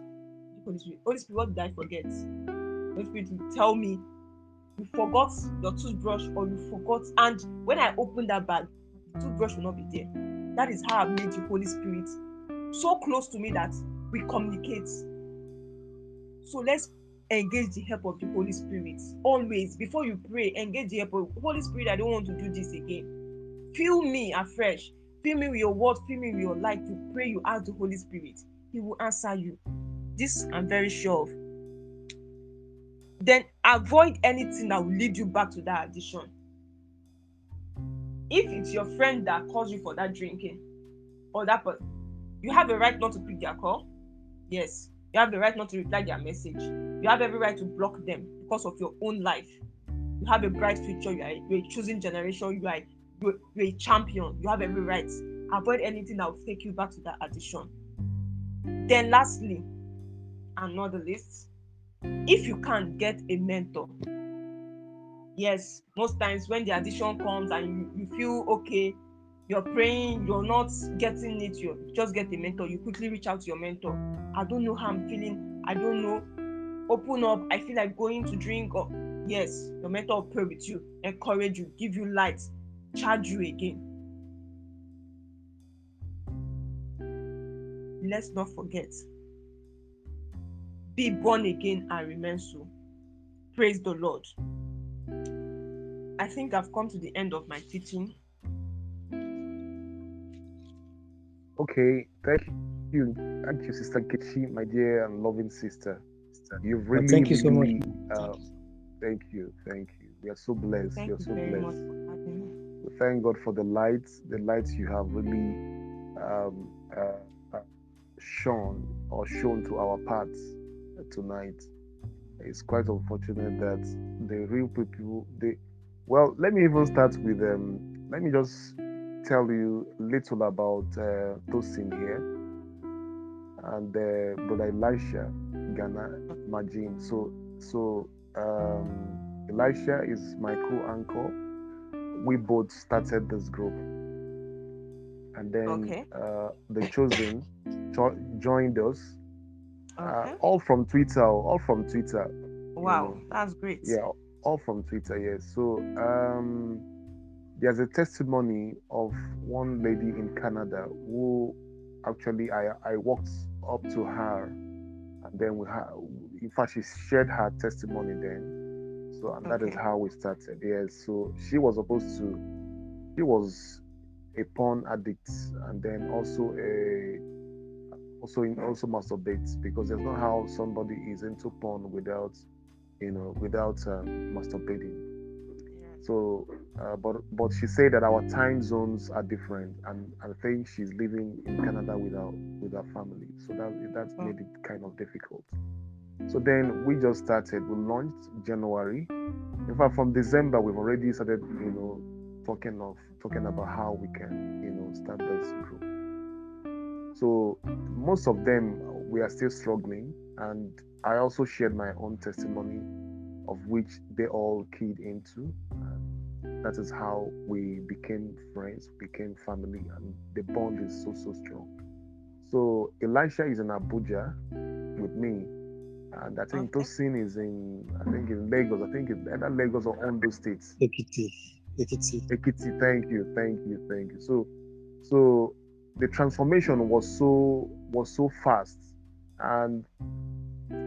Holy Spirit. Holy Spirit, what did I forget? Holy Spirit will tell me, you forgot your toothbrush or you forgot. And when I open that bag, the toothbrush will not be there. That is how I've made the Holy Spirit so close to me that we communicate. So let's engage the help of the Holy Spirit. Always, before you pray, engage the help of the Holy Spirit. I don't want to do this again Fill me afresh. Fill me with your word. Fill me with your light. You pray, you ask the Holy Spirit. He will answer you. This I'm very sure of. Then avoid anything that will lead you back to that addiction. If it's your friend that calls you for that drinking, or that person, you have a right not to pick their call. Yes, you have the right not to reply their message. You have every right to block them because of your own life. You have a bright future. You are, you're a choosing generation. You are you're, you're a champion. You have every right. Avoid anything that will take you back to that addiction. Then, lastly, and not the least, if you can get a mentor. Yes, most times when the addiction comes and you, you feel okay, you're praying, you're not getting it, you just get a mentor. You quickly reach out to your mentor. I don't know how I'm feeling. I don't know. Open up. I feel like going to drink. Or yes, your mentor will pray with you, encourage you, give you light, charge you again. Let's not forget. Be born again and remain so. Praise the Lord. I think I've come to the end of my teaching. Okay, thank you. Thank you, Sister Kechi, my dear and loving sister. You've really, thank you so really, much. Uh, thank you, thank you. We are so blessed. Thank You're you so very blessed. much for. We thank God for the lights, the lights you have really um, uh, uh, shown or shown to our paths tonight. It's quite unfortunate that the real people, they, well, let me even start with, um, let me just tell you a little about uh, Tosin here and uh, Brother Elisha Ghana Majin. So, so um, Elisha is my co-anchor we both started this group and then Okay. uh, the chosen jo- joined us uh, all from twitter all from twitter wow, know, that's great. yeah all from twitter yes so um, there's a testimony of one lady in canada who actually i i walked up to her and then we had in fact she shared her testimony then so and that is Okay. how we started. Yes. So she was supposed to she was a porn addict and then also a also in also masturbates because there's not how somebody is into porn without you know without um, masturbating. Yeah. So uh, but but she said that our time zones are different and I think she's living in Canada with her with her family. So that that Oh. made it kind of difficult. So then we just started. We launched January. In fact, from December we've already started, you know, talking of talking about how we can, you know, start this group. So most of them, we are still struggling. And I also shared my own testimony, of which they all keyed into. And that is how we became friends, became family, and the bond is so, so strong. So Elisha is in Abuja with me. And I think Okay. Tosin is in, I think in Lagos. I think it's either Lagos or Ondo states. Ekiti. Ekiti. Ekiti, thank you, thank you, thank you. So, so the transformation was so was so fast, and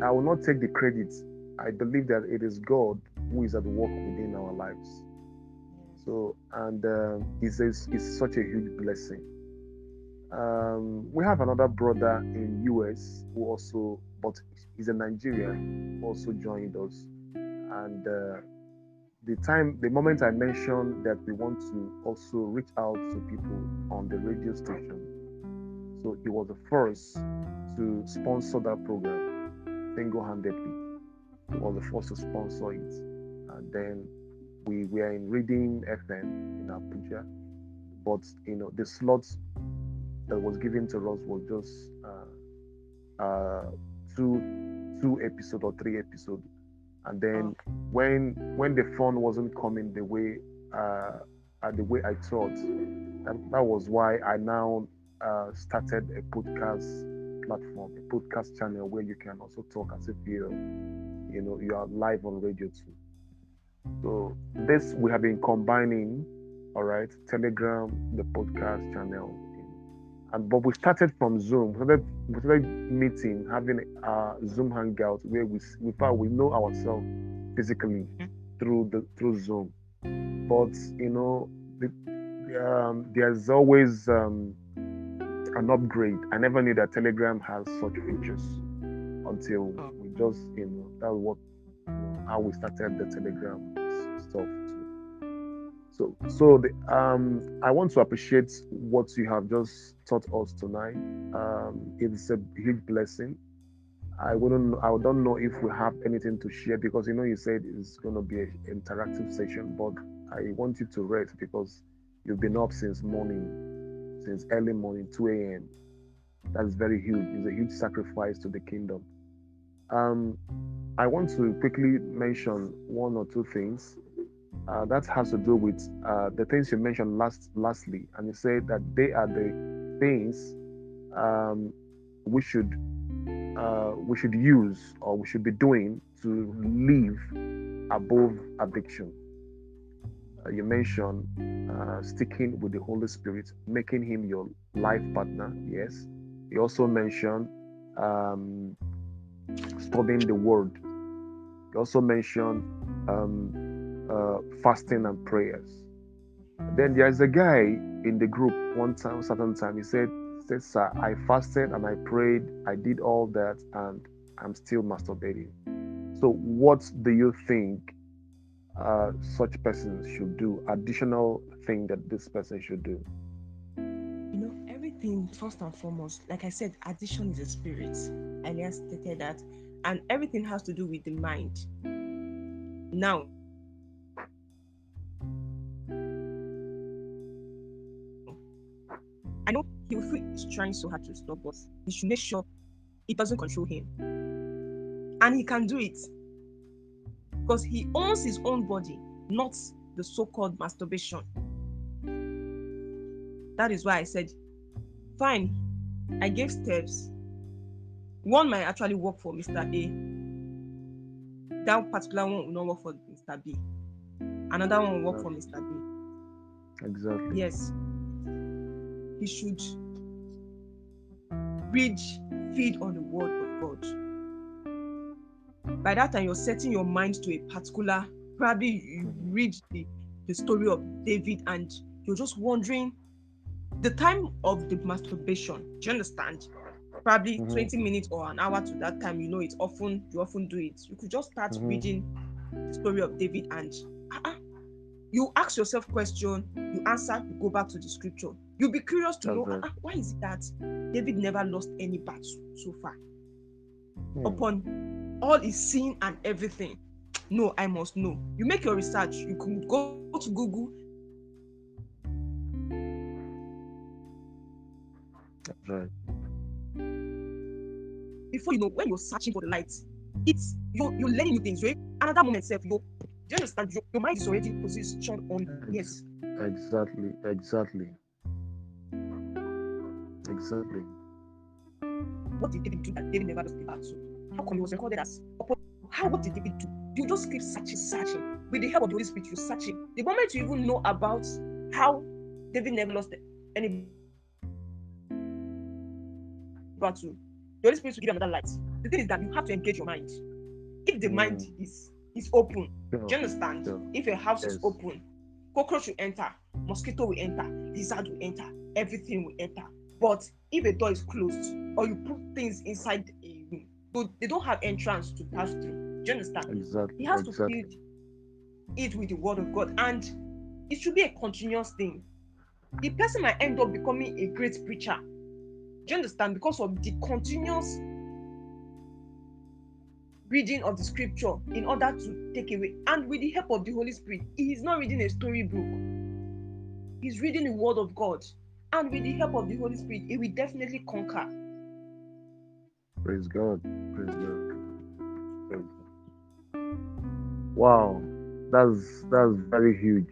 I will not take the credit. I believe that it is God who is at work within our lives. So, and um, it's, it's, it's such a huge blessing. Um, we have another brother in US who also, but he's a Nigerian, also joined us, and. Uh, the time the moment i mentioned that we want to also reach out to people on the radio station. So he was the first to sponsor that program single-handedly. He was the first to sponsor it. And then we were in reading fm in abuja. But you know the slots that was given to us was just uh, uh, two two episode or three episode and then when when the fund wasn't coming the way uh, uh, the way I thought, that, that was why I now uh, started a podcast platform, a podcast channel where you can also talk as if you you know you are live on radio too. So this we have been combining, all right, Telegram, the podcast channel, and but we started from Zoom. We started, we started meeting, having a Zoom hangout where we we felt we know ourselves physically through the through Zoom. But you know, the, um, there's always um, an upgrade. I never knew that Telegram has such features until we just you know that was what how we started the Telegram stuff. So so the, um I want to appreciate what you have just taught us tonight. Um, it's a huge blessing. I wouldn't I don't know if we have anything to share because you know you said it's gonna be an interactive session, but I want you to rest because you've been up since morning, since early morning, 2 a.m. That's very huge. It's a huge sacrifice to the kingdom. Um, I want to quickly mention one or two things. Uh, that has to do with uh, the things you mentioned last lastly, and you said that they are the things um, we should uh, we should use or we should be doing to live above addiction. Uh, you mentioned uh, sticking with the Holy Spirit, making Him your life partner. Yes. You also mentioned um, studying the Word. You also mentioned um, uh, fasting and prayers. Then there's a guy in the group one time, certain time, he said, said, Sir, I fasted and I prayed, I did all that, and I'm still masturbating. So, what do you think uh, such persons should do? Additional thing that this person should do? You know, everything first and foremost, like I said, addition is a spirit. I earlier stated that, and everything has to do with the mind. Now, I know he will feel he's trying so hard to stop, us. he should make sure it doesn't control him. And he can do it because he owns his own body, not the so called masturbation. That is why I said, fine, I gave steps. One might actually work for Mr. A. That particular one will not work for Mr. B. Another one will work for Mr. B. Exactly. Yes. He should read, feed on the word of God. By that time, you're setting your mind to a particular, probably you read the, the story of David and you're just wondering the time of the masturbation. Do you understand? Probably Mhm. 20 minutes or an hour to that time, you know, it's often, you often do it. You could just start Mhm. reading the story of David and uh-uh, you ask yourself question, you answer, you go back to the scripture. You'll be curious to That's know "Ah, why is it that David never lost any battle so far? Hmm. Upon all his sin and everything. No, I must know. You make your research. You can go to Google. That's right. before you know, when you're searching for the light, it's you're you're learning new things. You're another moment self. Do you understand? Your, your mind is already positioned on yes. Exactly, exactly, exactly. What did David do that David never lost the battle? How come he was recorded as? How what did David do? You just keep searching, searching. With the help of the Holy Spirit, you're searching. The moment you even know about how David never lost any battle, the Holy Spirit will give you another light. The thing is that you have to engage your mind. If the mind Mm. is is open, do you understand? If your house is open, cockroach will enter, mosquito will enter, lizard will enter, everything will enter. But if a door is closed or you put things inside a room, so they don't have entrance to pass through. Do you understand? Exactly. He has to exactly. build it with the word of God, and it should be a continuous thing. The person might end up becoming a great preacher. Do you understand? Because of the continuous reading of the scripture in order to take away. And with the help of the Holy Spirit, he is not reading a storybook, he's reading the word of God. And with the help of the Holy Spirit, it will definitely conquer. Praise God. Praise God. Praise God. Wow, that's that's very huge.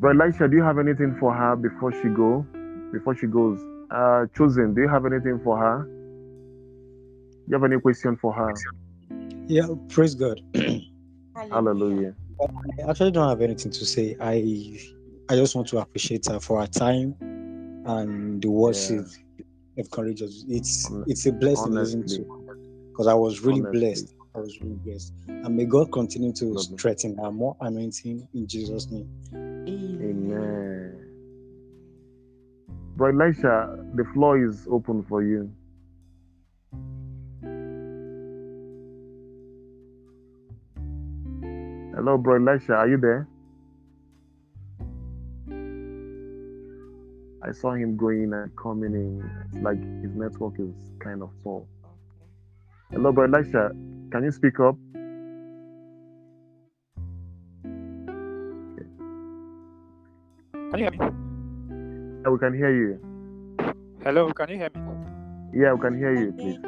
Bro, Elisha, do you have anything for her before she go? Before she goes, uh, chosen. Do you have anything for her? Do you have any question for her? Yeah, praise God. Hallelujah. I actually don't have anything to say. I I just want to appreciate her for her time and the words Yeah. encouraged us. It's Hon- it's a blessing honestly. to because I was really Honestly. blessed. I was really blessed. And may God continue to Lovely. strengthen her more anointing in Jesus' name. Amen. Bro, Elisha, the floor is open for you. Hello, bro, Elisha, are you there? I saw him going and coming in. Like his network is kind of poor. Hello, bro, Elisha, can you speak up? Can you hear me? Yeah, we can hear you. Hello, can you hear me? Yeah, we can hear you, please.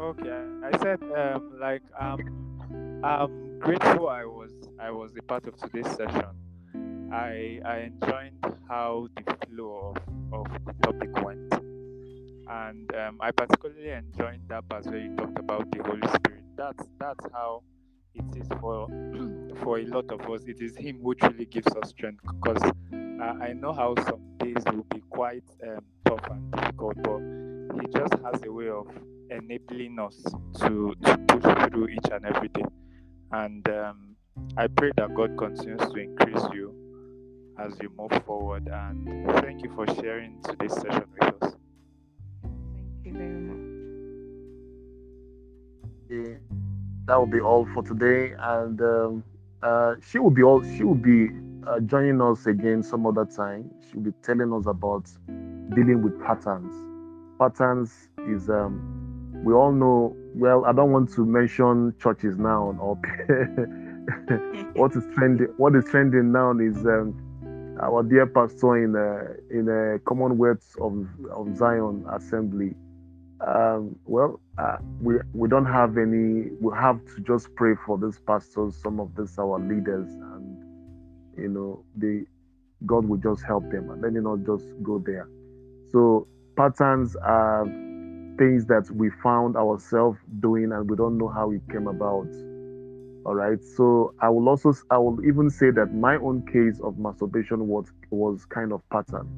Okay, I said um like um I'm grateful I was I was a part of today's session. I I enjoyed how the flow of, of the topic went. And um, I particularly enjoyed that part where you talked about the Holy Spirit. That's that's how it is for for a lot of us. It is Him who truly gives us strength. Because uh, I know how some days will be quite um, tough and difficult, but He just has a way of enabling us to to push through each and every day. And um, I pray that God continues to increase you as you move forward. And thank you for sharing today's session with us. Thank you very much. Yeah, that will be all for today and um, uh, she will be all she will be uh, joining us again some other time she'll be telling us about dealing with patterns patterns is um, we all know well i don't want to mention churches now or what is trending what is trending now is um, our dear pastor in uh, in a commonwealth of, of zion assembly um, well, uh, we we don't have any. We have to just pray for these pastors, some of these our leaders, and you know, they God will just help them, and let me not just go there. So patterns are things that we found ourselves doing, and we don't know how it came about. All right. So I will also I will even say that my own case of masturbation was was kind of pattern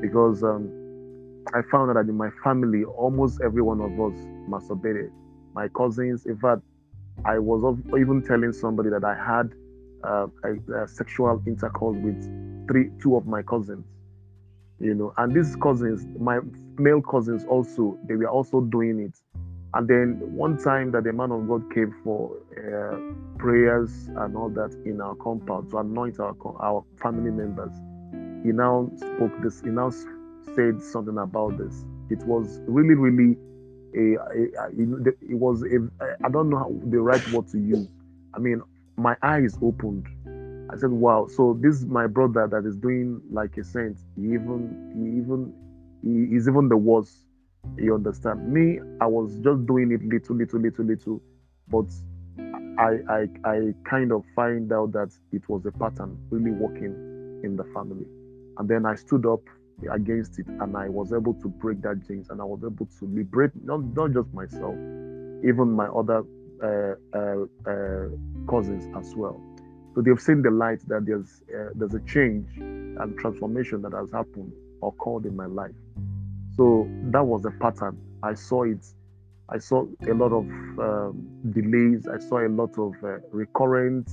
because. Um, I found that in my family, almost every one of us masturbated. My cousins, in fact, I was even telling somebody that I had uh, a, a sexual intercourse with three, two of my cousins. You know, and these cousins, my male cousins, also they were also doing it. And then one time that the man of God came for uh, prayers and all that in our compound to anoint our our family members, he now spoke this. He now said something about this. It was really, really a, a, a it was a, I don't know how, the right word to use. I mean, my eyes opened. I said, "Wow!" So this is my brother that is doing like a saint. He even, he even, he is even the worst. You understand? Me, I was just doing it little, little, little, little, but I, I, I kind of find out that it was a pattern really working in the family, and then I stood up against it, and I was able to break that jinx, and I was able to liberate not not just myself, even my other uh, uh, uh, cousins as well. So they've seen the light that there's uh, there's a change and transformation that has happened occurred in my life. So that was a pattern. I saw it. I saw a lot of um, delays. I saw a lot of uh, recurrent.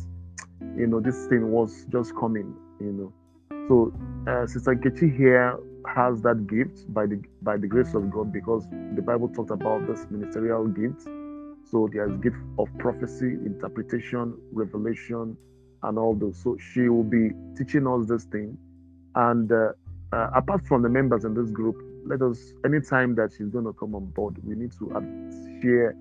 You know, this thing was just coming. You know, so uh, Sister Nkechi here has that gift by the by the grace of God because the Bible talked about this ministerial gift. So there's gift of prophecy, interpretation, revelation, and all those. So she will be teaching us this thing. And uh, uh, apart from the members in this group, let us anytime that she's going to come on board, we need to share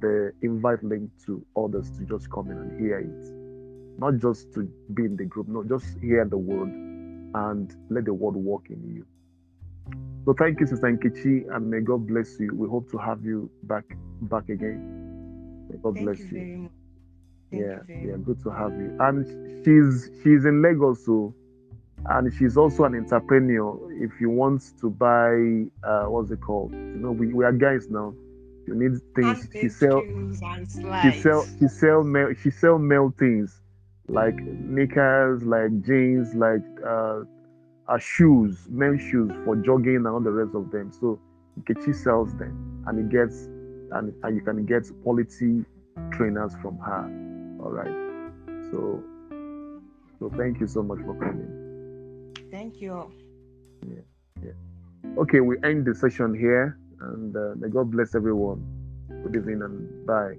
the invite link to others to just come in and hear it, not just to be in the group, no, just hear the word and let the word work in you. So thank you, Sister Nkechi, and may God bless you. We hope to have you back back again. May God Thank bless you you. Yeah, yeah, good to have you. And she's she's in Lagos, so and she's also an entrepreneur. If you want to buy, uh, what's it called? You know, we, we are guys now. You need things. She sell she sell she sell male she sell male things like knickers, like jeans, like uh, uh shoes, men's shoes for jogging and all the rest of them. So Nkechi sells them, and it gets and and you can get quality trainers from her. All right. So so thank you so much for coming. Thank you. Yeah, yeah. Okay, we end the session here, and uh, may God bless everyone. Good evening and bye.